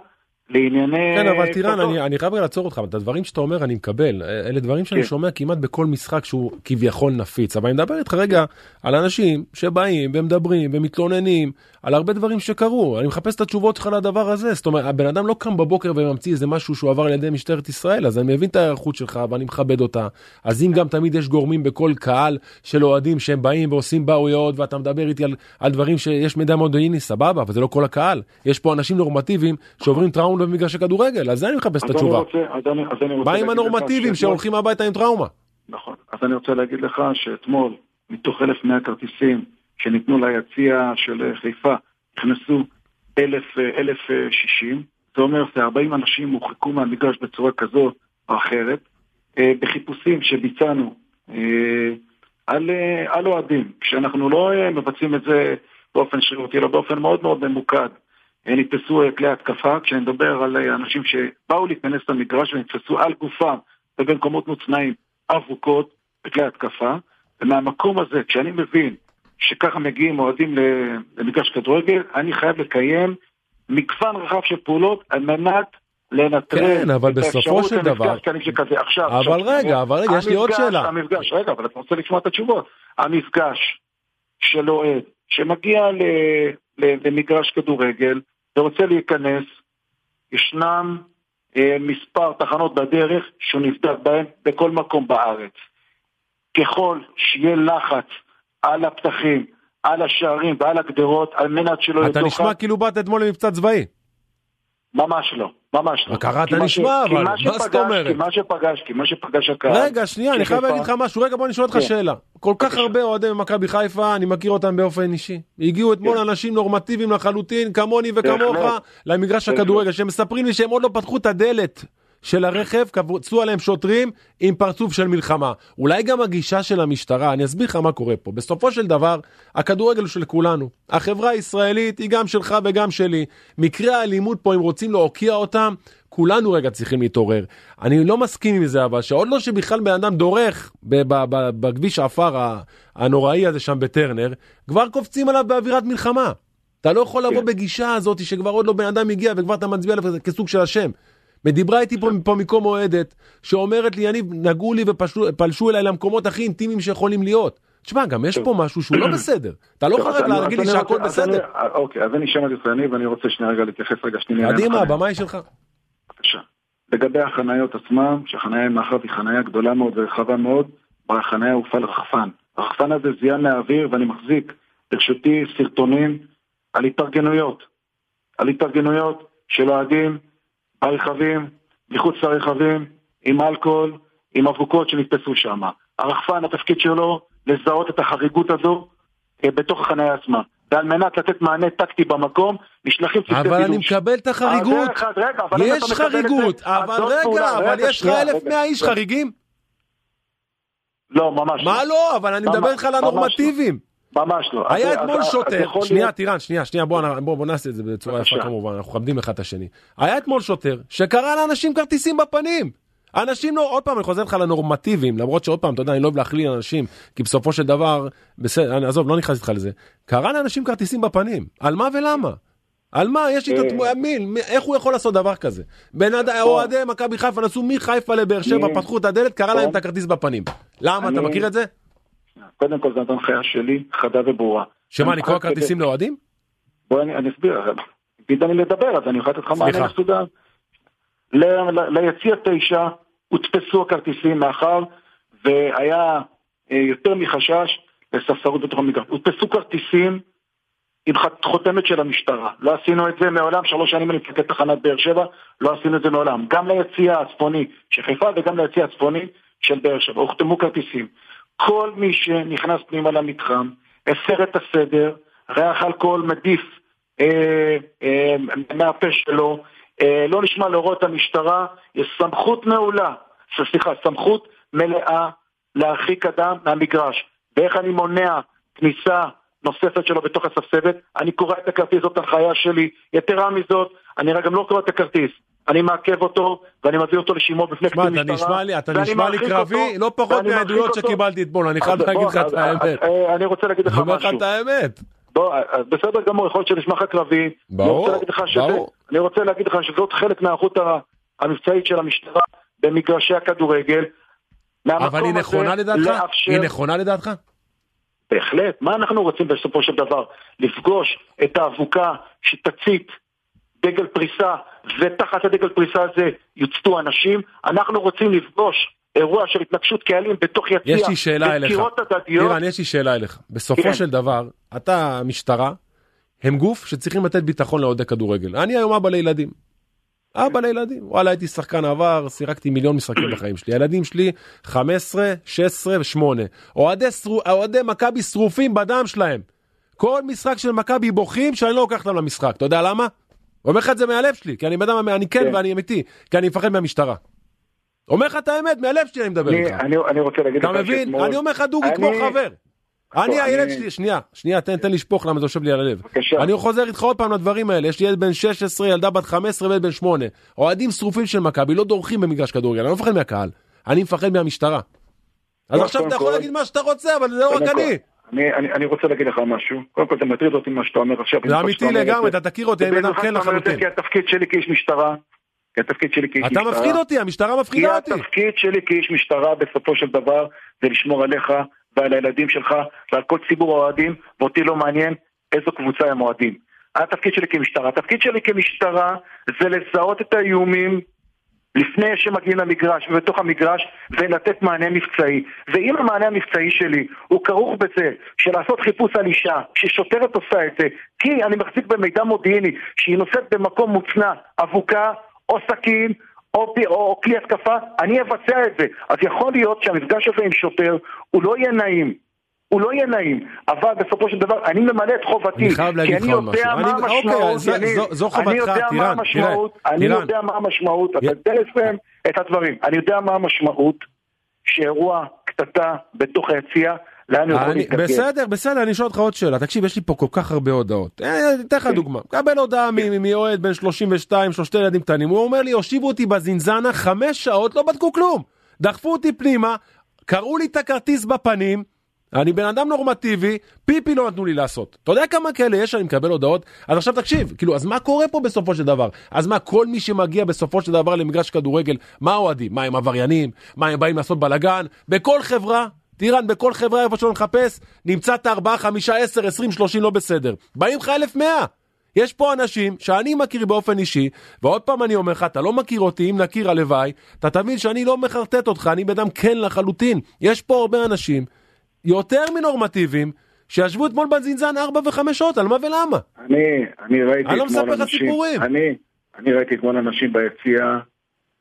לענייני... כן, אבל טירן, אני, אני חייב לעצור אותך, את הדברים שאתה אומר אני מקבל, אלה דברים שאני כן. שומע כמעט בכל משחק שהוא כביכול נפיץ, אבל אני מדבר איתך רגע על אנשים שבאים ומדברים ומתלוננים על הרבה דברים שקרו, אני מחפש את התשובות שלך לדבר הזה, זאת אומרת, הבן אדם לא קם בבוקר וממציא איזה משהו שהוא עבר על ידי משטרת ישראל, אז אני מבין את ההיערכות שלך ואני מכבד אותה, אז אם גם תמיד יש גורמים בכל קהל של אוהדים שהם באים ועושים בעויות ואתה מדבר איתי על, על דברים שיש מידע מודיעיני, סבבה, אבל זה לא כל הקהל, יש פה אנשים נורמטיביים שעוברים טראומה טראומות במגרש הכדורגל, אז זה אני מחפש את התשובה. מה עם הנורמטיביים שהולכים הביתה עם טראומה? נכון, אז אני רוצה להגיד לך שאתמול, מתוך 1,100 כרטיסים שניתנו ליציע של חיפה, נכנסו 1,060, זה אומר ש-40 אנשים הורחקו מהמגרש בצורה כזו או אחרת, אה, בחיפושים שביצענו אה, על, אה, על אוהדים, כשאנחנו לא מבצעים את זה באופן שרירותי, אלא באופן מאוד מאוד ממוקד. נתפסו כלי התקפה, כשאני מדבר על אנשים שבאו להיכנס למגרש ונתפסו על גופם ובמקומות מוצנעים אבוקות בכלי התקפה, ומהמקום הזה, כשאני מבין שככה מגיעים אוהדים למגרש כדורגל, אני חייב לקיים מגוון רחב של פעולות על מנת לנטרל כן, אבל בסופו של דבר... עכשיו, אבל עכשיו, רגע, אבל רגע, יש לי עוד שאלה. המפגש, רגע, אבל אתה רוצה לשמוע את התשובות. המפגש של אוהד שמגיע למגרש כדורגל, ורוצה להיכנס, ישנם אה, מספר תחנות בדרך שהוא נבדק בהן בכל מקום בארץ. ככל שיהיה לחץ על הפתחים, על השערים ועל הגדרות על מנת שלא יהיה אתה נשמע כאילו באת אתמול למבצע צבאי. ממש לא, ממש לא. אתה נשמע, אבל מה זאת אומרת? כי מה שפגש, כי מה שפגש הקהל... רגע, שנייה, אני חייב להגיד לך משהו, רגע בוא אני שואל אותך כן. שאלה. כל כך הרבה אוהדי מכבי חיפה, אני מכיר אותם באופן אישי. הגיעו אתמול כן. אנשים נורמטיביים לחלוטין, כמוני וכמוך, למגרש הכדורגל, שמספרים לי שהם עוד לא פתחו את הדלת של הרכב, קבצו עליהם שוטרים עם פרצוף של מלחמה. אולי גם הגישה של המשטרה, אני אסביר לך מה קורה פה. בסופו של דבר, הכדורגל הוא של כולנו. החברה הישראלית היא גם שלך וגם שלי. מקרי האלימות פה, אם רוצים להוקיע אותם, כולנו רגע צריכים להתעורר. אני לא מסכים עם זה, אבל שעוד לא שבכלל בן אדם דורך בכביש העפר הנוראי הזה שם בטרנר, כבר קופצים עליו באווירת מלחמה. אתה לא יכול לבוא כן. בגישה הזאת שכבר עוד לא בן אדם הגיע וכבר אתה מצביע עליו כסוג של השם. ודיברה איתי פה, פה מקום אוהדת, שאומרת לי, יניב, נגעו לי ופלשו אליי למקומות הכי אינטימיים שיכולים להיות. תשמע, גם יש פה משהו שהוא לא בסדר. אתה לא רק להגיד לי שהכל בסדר. אוקיי, אז אני שמעתי אותך, יניב, ואני רוצה שנייה רגע להתייחס רגע שנייה. קדימה, הבמה היא שלך. בבקשה. לגבי החניות עצמם, שהחניה מאחר היא חניה גדולה מאוד ורחבה מאוד, בחניה הופעל רחפן. הרחפן הזה זיהה מהאוויר, ואני מחזיק ברשותי סרטונים על התארגנויות. על התארגנויות של אוהדים הרכבים, מחוץ לרכבים, עם אלכוהול, עם אבוקות שנתפסו שם. הרחפן, התפקיד שלו, לזהות את החריגות הזו אה, בתוך החניה עצמה. ועל מנת לתת מענה טקטי במקום, נשלחים צוותי בילוש. אבל אני מקבל את החריגות. יש חריגות, אבל רגע, אבל יש לך 1,100 איש חריגים? לא, ממש לא. מה לא? אבל אני מדבר איתך על לא. הנורמטיביים. ממש לא. היה אתמול שוטר, שנייה טירן, שנייה, שנייה, בוא נעשה את זה בצורה יפה כמובן, אנחנו מכבדים אחד את השני. היה אתמול שוטר שקרא לאנשים כרטיסים בפנים. אנשים לא, עוד פעם אני חוזר לך לנורמטיביים, למרות שעוד פעם, אתה יודע, אני לא אוהב להכליל אנשים, כי בסופו של דבר, בסדר, עזוב, לא נכנס איתך לזה. קרא לאנשים כרטיסים בפנים, על מה ולמה? על מה? יש לי את אה. התמוין, איך הוא יכול לעשות דבר כזה? בן אדם, אוהדי מכבי חיפה נסעו מחיפה לבאר שבע, פתחו את הדלת, קרא להם את הכרטיס בפנים. למה? אתה מכיר את זה? קודם כל זו הנחיה שלי, חדה וברורה. שמה, לקרוא כרטיסים לאוהדים? בוא אני אסביר, תגיד לי לדבר, אז אני יכול לתת לך מענה מסודר. ליציע תשע הודפסו הכרטיסים מאחר והיה אה, יותר מחשש לספסרות בתוך המגרש. הודפסו כרטיסים עם חותמת של המשטרה. לא עשינו את זה מעולם, שלוש שנים אני מפקד תחנת באר שבע, לא עשינו את זה מעולם. גם ליציע הצפוני של חיפה וגם ליציע הצפוני של באר שבע. הוחתמו כרטיסים. כל מי שנכנס פנימה למתחם, הפר את הסדר, ריח אלכוהול מדיף אה, אה, מהפה שלו, אה, לא נשמע להוראות המשטרה, יש סמכות מעולה, סליחה, סמכות מלאה להרחיק אדם מהמגרש. ואיך אני מונע כניסה נוספת שלו בתוך הספסבת? אני קורא את הכרטיס, זאת הנחיה שלי. יתרה מזאת, אני גם לא קורא את הכרטיס. אני מעכב אותו, ואני מביא אותו לשימוע בפני קצין משטרה. לי, אתה נשמע לי קרבי, לא פחות מהעדויות שקיבלתי אתמול, אני חייב להגיד לך את האמת. אה, אני רוצה להגיד לך משהו. אני אומר לך את האמת. בסדר גמור, יכול להיות שנשמע לך קרבי. ברור, ברור. אני רוצה להגיד לך שזאת חלק מהאיכות המבצעית של המשטרה במגרשי הכדורגל. אבל היא נכונה לדעתך? היא נכונה לדעתך? בהחלט. מה אנחנו רוצים בסופו של דבר? לפגוש את האבוקה שתצית דגל פריסה, ותחת הדגל פריסה הזה יוצתו אנשים. אנחנו רוצים לפגוש אירוע של התנגשות קהלים בתוך יציע, יש לי שאלה אליך. אירן, יש לי שאלה אליך. בסופו כן. של דבר, אתה משטרה, הם גוף שצריכים לתת ביטחון לאוהדי כדורגל. אני היום אבא לילדים. אבא לילדים. וואלה, הייתי שחקן עבר, שיחקתי מיליון משחקים בחיים שלי. הילדים שלי 15, 16 ו-8. אוהדי מכבי שרופים בדם שלהם. כל משחק של מכבי בוכים שאני לא לוקח אותם למשחק. אתה יודע למה? אומר לך את זה מהלב שלי, כי אני בן אדם, אני כן, כן ואני אמיתי, כי אני מפחד מהמשטרה. אומר לך את האמת, מהלב שלי אני מדבר איתך. אני רוצה להגיד לך... אתה מבין? אני אומר לך דוגי כמו חבר. אני הילד שלי, שנייה, שנייה, תן, תן לשפוך למה זה יושב לי על הלב. אני חוזר איתך עוד פעם לדברים האלה, יש לי ילד בן 16, ילדה בת 15 וילד בן 8. אוהדים שרופים של מכבי, לא דורכים במגרש כדורגל, אני לא מפחד מהקהל, אני מפחד מהמשטרה. אז עכשיו אתה יכול להגיד מה שאתה רוצה, אבל זה לא רק אני. אני, אני, אני רוצה להגיד לך משהו, קודם כל זה מטריד אותי מה שאתה אומר עכשיו. זה אמיתי לגמרי, אתה תכיר אותי, אני אדם כן לחלוטין. כי התפקיד שלי כאיש משטרה, כי התפקיד שלי כאיש משטרה. אתה מפחיד אותי, המשטרה מפחידה אותי. כי התפקיד שלי כאיש משטרה בסופו של דבר זה לשמור עליך ועל הילדים שלך ועל כל ציבור האוהדים, ואותי לא מעניין איזו קבוצה הם אוהדים. התפקיד שלי כמשטרה. התפקיד שלי כמשטרה זה לזהות את האיומים לפני שמגיעים למגרש ובתוך המגרש ולתת מענה מבצעי. ואם המענה המבצעי שלי הוא כרוך בזה שלעשות חיפוש על אישה, ששוטרת עושה את זה, כי אני מחזיק במידע מודיעיני שהיא נושאת במקום מוצנע אבוקה או סכין או, או, או כלי התקפה, אני אבצע את זה. אז יכול להיות שהמפגש הזה עם שוטר הוא לא יהיה נעים. הוא לא יהיה נעים, אבל בסופו של דבר אני ממלא את חובתי, אני חייב להגיד לך משהו, כי אני יודע מה המשמעות, זו חובתך, טירן, אני יודע מה המשמעות, אתה יודע לסיים את הדברים, אני יודע מה המשמעות שאירוע קטטה בתוך היציע לאן הוא יכול להתגלגל. בסדר, בסדר, אני אשאל אותך עוד שאלה. תקשיב, יש לי פה כל כך הרבה הודעות. אני אה, אתן לך כן. דוגמה. קבל הודעה מאוהד בן 32, שלושתי ילדים קטנים. הוא אומר לי, הושיבו אותי בזינזנה חמש שעות, לא בדקו כלום. דחפו אותי פנימה, קראו לי את הכרטיס בפנים. אני בן אדם נורמטיבי, פיפי לא נתנו לי לעשות. אתה יודע כמה כאלה יש שאני מקבל הודעות? אז עכשיו תקשיב, כאילו, אז מה קורה פה בסופו של דבר? אז מה, כל מי שמגיע בסופו של דבר למגרש כדורגל, מה אוהדים? מה, הם עבריינים? מה, הם באים לעשות בלאגן? בכל חברה טירן, בכל חברה איפה שלא נחפש, נמצא את ה-4, 5, 10, 20, 30 לא בסדר. באים לך 1,100. יש פה אנשים שאני מכיר באופן אישי, ועוד פעם אני אומר לך, אתה לא מכיר אותי, אם נכיר הלוואי, אתה תבין שאני לא מחרטט אותך, אני בן אדם כן לחלוטין. יש פה הרבה אנשים, יותר מנורמטיביים, שישבו אתמול בזינזן 4 ו-5 שעות, על מה ולמה? אני, אני ראיתי אני לא מספר לך סיפורים. אני, אני ראיתי אתמול אנשים ביציע,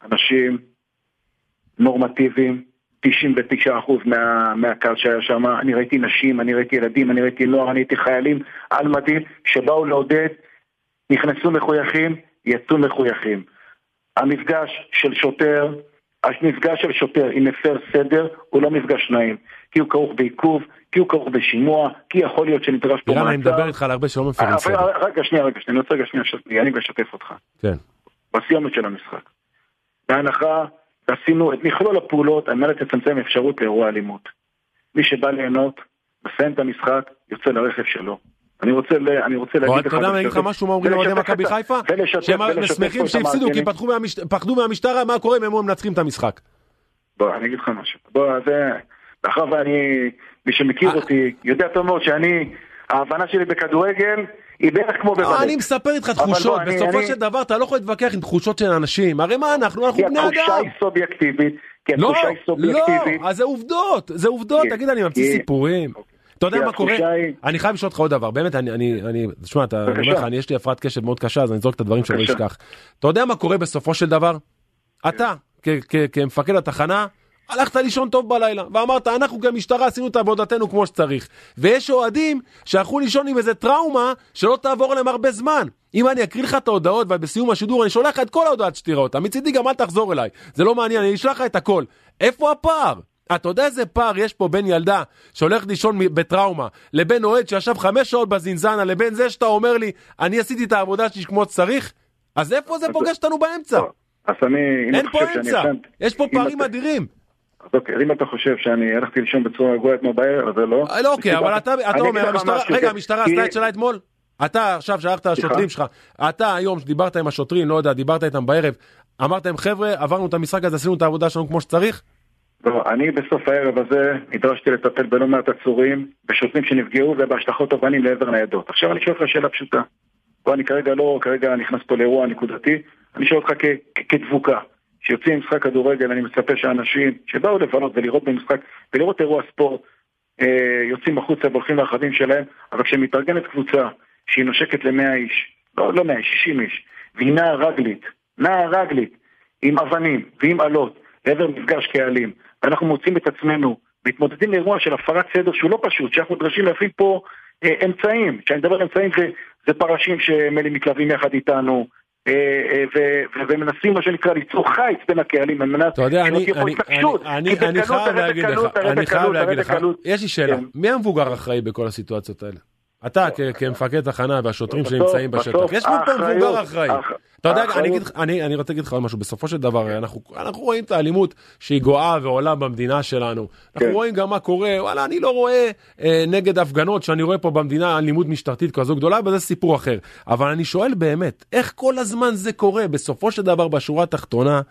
אנשים נורמטיביים, 99% מה, מהקהל שהיה שם, אני ראיתי נשים, אני ראיתי ילדים, אני ראיתי נוער, אני ראיתי חיילים על מדים שבאו לעודד, נכנסו מחויכים, יצאו מחויכים. המפגש של שוטר, המפגש של שוטר עם מפר סדר הוא לא מפגש נעים, כי הוא כרוך בעיכוב, כי הוא כרוך בשימוע, כי יכול להיות שנדרש פה מעצר. אני מדבר איתך על הרבה שלא מפרים אה, סדר. רגע, שנייה, רגע, שנייה, אני רוצה רגע שנייה, אני משתף אותך. כן. בסיומת של המשחק. בהנחה ועשינו את מכלול הפעולות על מנת לצמצם אפשרות לאירוע אלימות. מי שבא ליהנות, מסיים את המשחק, יוצא לרכב שלו. אני רוצה, אני רוצה להגיד לך... אתה יודע, אני אגיד לך משהו מה אומרים לאוהדי מכבי חיפה? שהם שמחים שהפסידו כי פחדו מהמשטרה, מה קורה אם הם מנצחים את המשחק? בוא, אני אגיד לך משהו. בוא, זה... מאחר ואני, מי שמכיר אה. אותי, יודע טוב מאוד שאני, ההבנה שלי בכדורגל היא בערך כמו בבלט. אני מספר איתך תחושות, בסופו של דבר אתה לא יכול להתווכח עם תחושות של אנשים, הרי מה אנחנו, אנחנו בני אדם. כי התחושה היא סובייקטיבית, כי התחושה היא סובייקטיבית. לא, אז זה עובדות, זה עובדות, תגיד אני ממציא סיפורים. אתה יודע מה קורה? אני חייב לשאול אותך עוד דבר, באמת, אני, אני, אני, תשמע, אתה אומר לך, אני יש לי הפרעת קשב מאוד קשה, אז אני זורק את הדברים שלא אשכח. אתה יודע מה קורה בסופו של דבר? אתה, כמפקד התחנה, הלכת לישון טוב בלילה, ואמרת, אנחנו כמשטרה עשינו את עבודתנו כמו שצריך. ויש אוהדים שהלכו לישון עם איזה טראומה שלא תעבור עליהם הרבה זמן. אם אני אקריא לך את ההודעות ובסיום השידור אני שולח לך את כל ההודעות שתראה אותה, מצידי גם אל תחזור אליי, זה לא מעניין, אני אשלח לך את הכל. איפה הפער? אתה יודע איזה פער יש פה בין ילדה שהולך לישון בטראומה, לבין אוהד שישב חמש שעות בזינזנה, לבין זה שאתה אומר לי, אני עשיתי את העבודה שלי כמו שצריך? אז איפה זה פוגש אותנו באמצע? אז אני... אין פה אמצע, יש פה פערים אדירים. אז אוקיי, אם אתה חושב שאני הלכתי לישון בצורה רגועה אתמול בערב, אז לא. לא, אוקיי, אבל אתה אומר, רגע, המשטרה עשתה את שלה אתמול? אתה עכשיו שלחת לשוטרים שלך, אתה היום דיברת עם השוטרים, לא יודע, דיברת איתם בערב, אמרת להם חבר'ה, עברנו את המשחק הזה, עשינו את העבודה שלנו כמו שצריך? לא, אני בסוף הערב הזה נדרשתי לטפל בלא מעט עצורים, בשוטרים שנפגעו ובהשלכות אבנים לעבר ניידות. עכשיו אני שואל אותך שאלה פשוטה. פה אני כרגע לא, כרגע נכנס פה לאירוע נקודתי, אני שואל אותך כדבוקה. כשיוצאים משחק כדורגל, אני מצפה שאנשים שבאו לבלות ולראות במשחק ולראות אירוע ספורט, אה, יוצאים החוצה והולכים לרכבים שלהם, אבל כשמתארגנת קבוצה שהיא נושקת ל-100 איש, לא, לא 100, 60 איש, והיא נעה רגלית, נעה רגלית, עם אבנים ועם אלות, לעבר מפגש קהלים, ואנחנו מוצאים את עצמנו מתמודדים לאירוע של הפרת סדר שהוא לא פשוט, שאנחנו נדרשים להפעיל פה אה, אמצעים, כשאני מדבר על אמצעים זה, זה פרשים שמלי מתלווים יחד איתנו, אה, אה, ומנסים מה שנקרא ליצור חיץ בין הקהלים על מנת שלא תהיה פה התנגשות. אני חייב להגיד לך, אני חייב להגיד לך, יש לי שאלה, כן. מי המבוגר האחראי בכל הסיטואציות האלה? אתה כמפקד תחנה והשוטרים שנמצאים בשטח, יש פה מבוגר אחראי. אתה יודע, אני רוצה להגיד לך עוד משהו, בסופו של דבר אנחנו רואים את האלימות שהיא גואה ועולה במדינה שלנו. אנחנו כן. רואים גם מה קורה, וואלה, אני לא רואה אה, נגד הפגנות שאני רואה פה במדינה אלימות משטרתית כזו גדולה, וזה סיפור אחר. אבל אני שואל באמת, איך כל הזמן זה קורה? בסופו של דבר, בשורה התחתונה,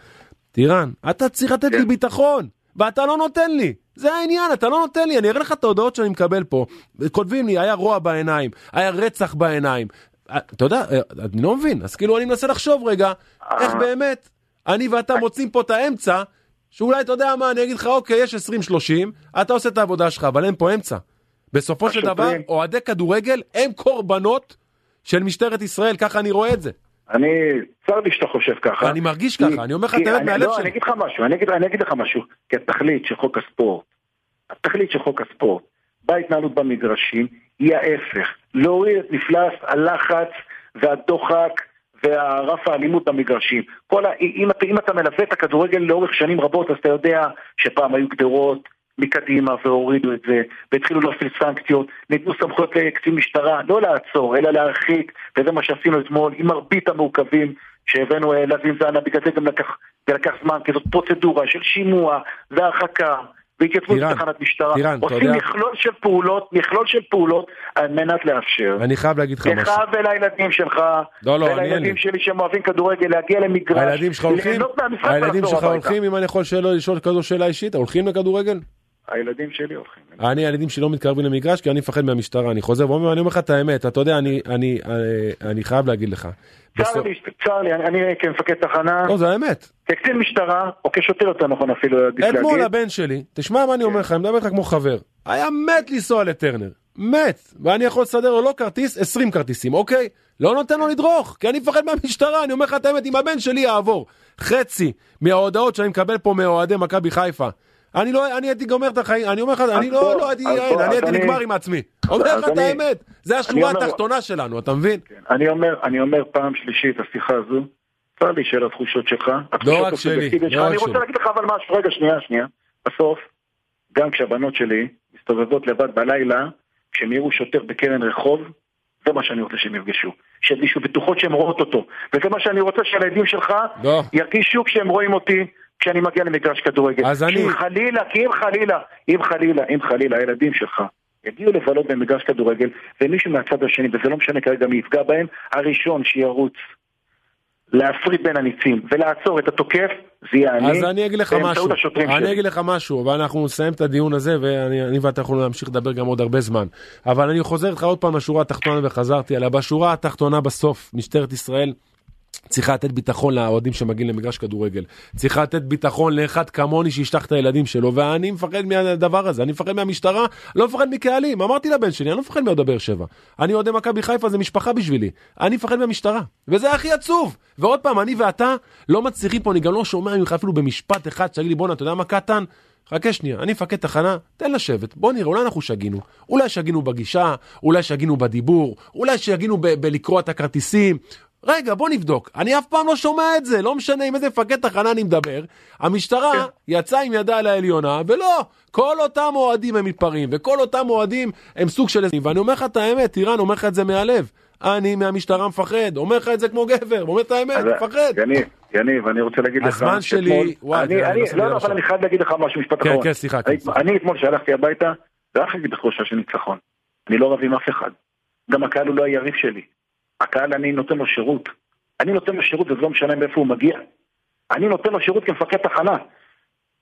טירן, אתה צריך לתת לי כן. ביטחון, ואתה לא נותן לי. זה העניין, אתה לא נותן לי, אני אראה לך את ההודעות שאני מקבל פה. כותבים לי, היה רוע בעיניים, היה רצח בעיניים. אתה יודע, אני לא מבין, אז כאילו אני מנסה לחשוב רגע, איך באמת אני ואתה מוצאים פה את האמצע, שאולי אתה יודע מה, אני אגיד לך, אוקיי, יש 20-30, אתה עושה את העבודה שלך, אבל אין פה אמצע. בסופו של דבר, אוהדי כדורגל הם קורבנות של משטרת ישראל, ככה אני רואה את זה. אני, צר לי שאתה חושב ככה. אני מרגיש ככה, אני אומר לך את האמת מהלב לא, שלי. אני אגיד לך משהו, אני אגיד, אני אגיד לך משהו, כי התכלית של חוק הספורט, התכלית של חוק הספורט, בהתנהלות במגרשים, היא ההפך, להוריד את מפלס הלחץ והדוחק והרף האלימות במגרשים. ה... אם, אם אתה מלווה את הכדורגל לאורך שנים רבות, אז אתה יודע שפעם היו גדרות, מקדימה והורידו את זה, והתחילו להפעיל סנקציות, ניתנו סמכויות לקצין משטרה, לא לעצור, אלא להרחיק, וזה מה שעשינו אתמול עם מרבית המעוכבים שהבאנו לזין זנה, בגלל זה גם לקח, לקח זמן, כי זאת פרוצדורה של שימוע והרחקה. והתייצבות בתחנת משטרה, טירן, עושים מכלול של פעולות, מכלול של פעולות על מנת לאפשר. אני חייב להגיד לך משהו. לך ולילדים שלך, לא, לא, ולילדים שלי שהם אוהבים כדורגל, להגיע למגרש, הילדים שלך הולכים? הילדים שלך הולכים, אם אני יכול לשאול כזו שאלה אישית, הולכים לכדורגל? הילדים שלי הולכים. אני, הילדים שלי לא מתקרבים למגרש כי אני מפחד מהמשטרה. אני חוזר ואומר, אני אומר לך את האמת, אתה יודע, אני, אני, אני, אני חייב להגיד לך. צר לי, צר לי, אני כמפקד תחנה. לא, זה האמת. כקצין משטרה, או כשוטר יותר נכון אפילו, עדיף להגיד. אתמול הבן שלי, תשמע מה אני אומר לך, אני מדבר איתך כמו חבר. היה מת לנסוע לטרנר. מת. ואני יכול לסדר לו לא כרטיס, 20 כרטיסים, אוקיי? לא נותן לו לדרוך, כי אני מפחד מהמשטרה, אני אומר לך את האמת, אם הבן שלי יעבור חצי מההודעות שאני מקבל פה מאוהדי מכבי חיפה, אני לא, אני הייתי גומר את החיים, אני אומר לך, אני לא, לא הייתי, אני הייתי נגמר עם עצמי. אומר לך את האמת, זה השורה התחתונה שלנו, אתה מבין? אני אומר, אני אומר פעם שלישית, השיחה הזו, צר לי של התחושות שלך. לא רק שלי, לא רק אני רוצה להגיד לך אבל משהו, רגע, שנייה, שנייה. בסוף, גם כשהבנות שלי מסתובבות לבד בלילה, כשהם יראו שוטר בקרן רחוב, זה מה שאני רוצה שהם יפגשו. שירגישו בטוחות שהן רואות אותו. וזה מה שאני רוצה שהילדים שלך לא. ירגישו כשהם רואים אותי. כשאני מגיע למגרש כדורגל. אז אני... אם חלילה, כי אם חלילה, אם חלילה, אם חלילה, הילדים שלך יגיעו לבלות במגרש כדורגל, ומישהו מהצד השני, וזה לא משנה כרגע מי יפגע בהם, הראשון שירוץ להפריד בין הניצים ולעצור את התוקף, זה יהיה אני, אז אני אגיד לך משהו, אני אגיד לך משהו, ואנחנו נסיים את הדיון הזה, ואני ואתה יכולים להמשיך לדבר גם עוד הרבה זמן. אבל אני חוזר איתך עוד פעם לשורה התחתונה וחזרתי עליה. בשורה התחתונה בסוף, משטרת ישראל צריכה לתת ביטחון לאוהדים שמגיעים למגרש כדורגל. צריכה לתת ביטחון לאחד כמוני שישלח את הילדים שלו, ואני מפחד מהדבר הזה, אני מפחד מהמשטרה, לא מפחד מקהלים. אמרתי לבן שלי, אני לא מפחד מאוהדי באר שבע. אני אוהדי מכבי חיפה, זה משפחה בשבילי. אני מפחד מהמשטרה, וזה הכי עצוב. ועוד פעם, אני ואתה לא מצליחים פה, אני גם לא שומע ממך אפילו במשפט אחד שתגיד לי, בואנה, אתה יודע מה קטן? חכה שנייה, אני מפקד תחנה, תן לשבת, בוא נראה, אולי אנחנו שגינו. אולי שגינו בגישה, אולי שגינו בדיבור, אולי שגינו בלקרוא את הכרטיסים, רגע, בוא נבדוק. אני אף פעם לא שומע את זה, לא משנה עם איזה מפקד תחנה אני מדבר. המשטרה כן. יצאה עם ידה על העליונה, ולא, כל אותם אוהדים הם מתפרעים, וכל אותם אוהדים הם סוג של... ואני אומר לך את האמת, טירן, אומר לך את זה מהלב. אני מהמשטרה מפחד, אומר לך את זה כמו גבר, אומר את האמת, מפחד. יניב, יניב, אני רוצה להגיד לך... הזמן שלי, וואי, לא, לא, אבל אני חייב להגיד לך משהו, משפט כן, אחרון. כן, כן, סליחה. אני אתמול שהלכתי הביתה, זה היה חגיג בחושה של ניצחון. אני לא רב עם אף אחד. גם הקהל הוא לא היריב שלי. הקהל אני נותן לו שירות. אני נותן לו שירות וזה לא משנה מאיפה הוא מגיע. אני נותן לו שירות כמפקד תחנה.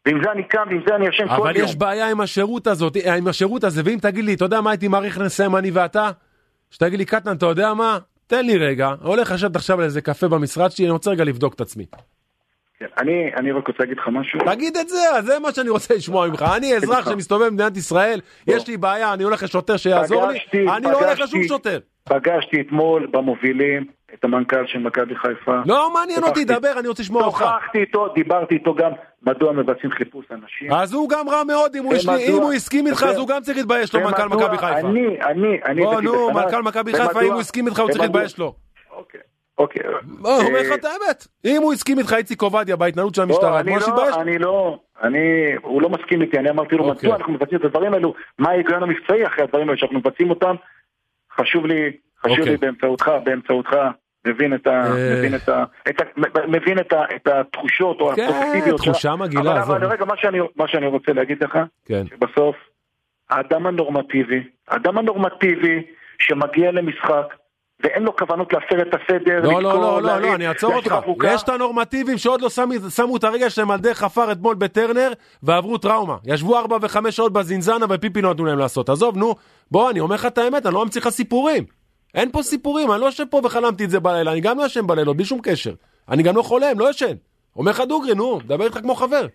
ועם זה אני קם, ועם זה אני ישן כל יום. אבל יש בעיה עם השירות הזאת, עם השירות הזה, ואם תגיד לי, אתה יודע מה הייתי מעריך לסיים אני ואתה? שתגיד לי, קטנן, אתה יודע מה? תן לי רגע, הולך לשבת עכשיו על איזה קפה במשרד שלי, אני רוצה רגע לבדוק את עצמי. כן, אני, אני רק רוצה להגיד לך משהו. תגיד את זה, זה מה שאני רוצה לשמוע ממך. אני אזרח שמסתובב במדינת ישראל, יש לי בעיה, אני הולך לשוטר שיעזור לי, אני לא הולך לשום שוטר. פגשתי אתמול במובילים את המנכ"ל של מכבי חיפה. לא מעניין אותי, דבר, אני רוצה לשמוע אותך. שוחחתי איתו, דיברתי איתו גם מדוע מבצעים חיפוש אנשים. אז הוא גם רע מאוד, אם הוא הסכים איתך, אז הוא גם צריך להתבייש לו, מנכ"ל מכבי חיפה. אני, אני, אני... בוא, נו, מנכ"ל מכבי חיפה, אם הוא הסכים איתך, הוא צריך להתבייש לו. אוקיי. אוקיי. בוא, אומר לך את האמת. אם הוא הסכים איתך, איציק עובדיה, בהתנהלות של המשטרה, בוא שיתבייש. אני לא, אני, הוא לא מסכים איתי, אני אמרתי לו, מדוע אנחנו מבצעים את הדברים האלו, מה ההיגיון המבצעי אחרי הדברים האלו שאנחנו מבצעים אותם, חשוב לי, חשוב לי באמצעותך, באמצעותך, מבין את ה... מבין את ה... מבין את ה... את התחושות או כן, כן, תחושה מגעילה. אבל רגע, מה שאני רוצה להגיד לך, כן. שבסוף, האדם הנורמטיבי, האדם הנורמטיבי שמגיע למשחק, ואין לו כוונות להפר את הסדר, לא, לא, לא, לא, לא, אני אעצור אותך. יש את הנורמטיביים שעוד לא שמו את הרגע שלהם על דרך עפר אתמול בטרנר ועברו טראומה. ישבו ארבע וחמש שעות בזינזנה ופיפי לא נתנו להם לעשות. עזוב, נו, בוא, אני אומר לך את האמת, אני לא ממציא לך סיפורים. אין פה סיפורים, אני לא יושב פה וחלמתי את זה בלילה, אני גם לא ישן בלילות, בלי שום קשר. אני גם לא חולם, לא ישן. אומר לך דוגרי, נו, דבר איתך כמו חבר.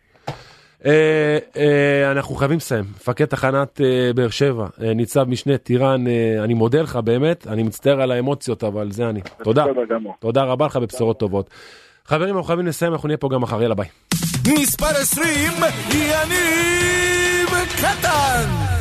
אה, אה, אנחנו חייבים לסיים. מפקד תחנת אה, באר שבע, ניצב משנה טירן, אני מודה לך באמת, אני מצטער על האמוציות, אבל זה אני. תודה. תודה רבה לך בבשורות טובות. חברים, אנחנו חייבים לסיים, אנחנו נהיה פה גם מחר, יאללה ביי. מספר 20, יניב קטן!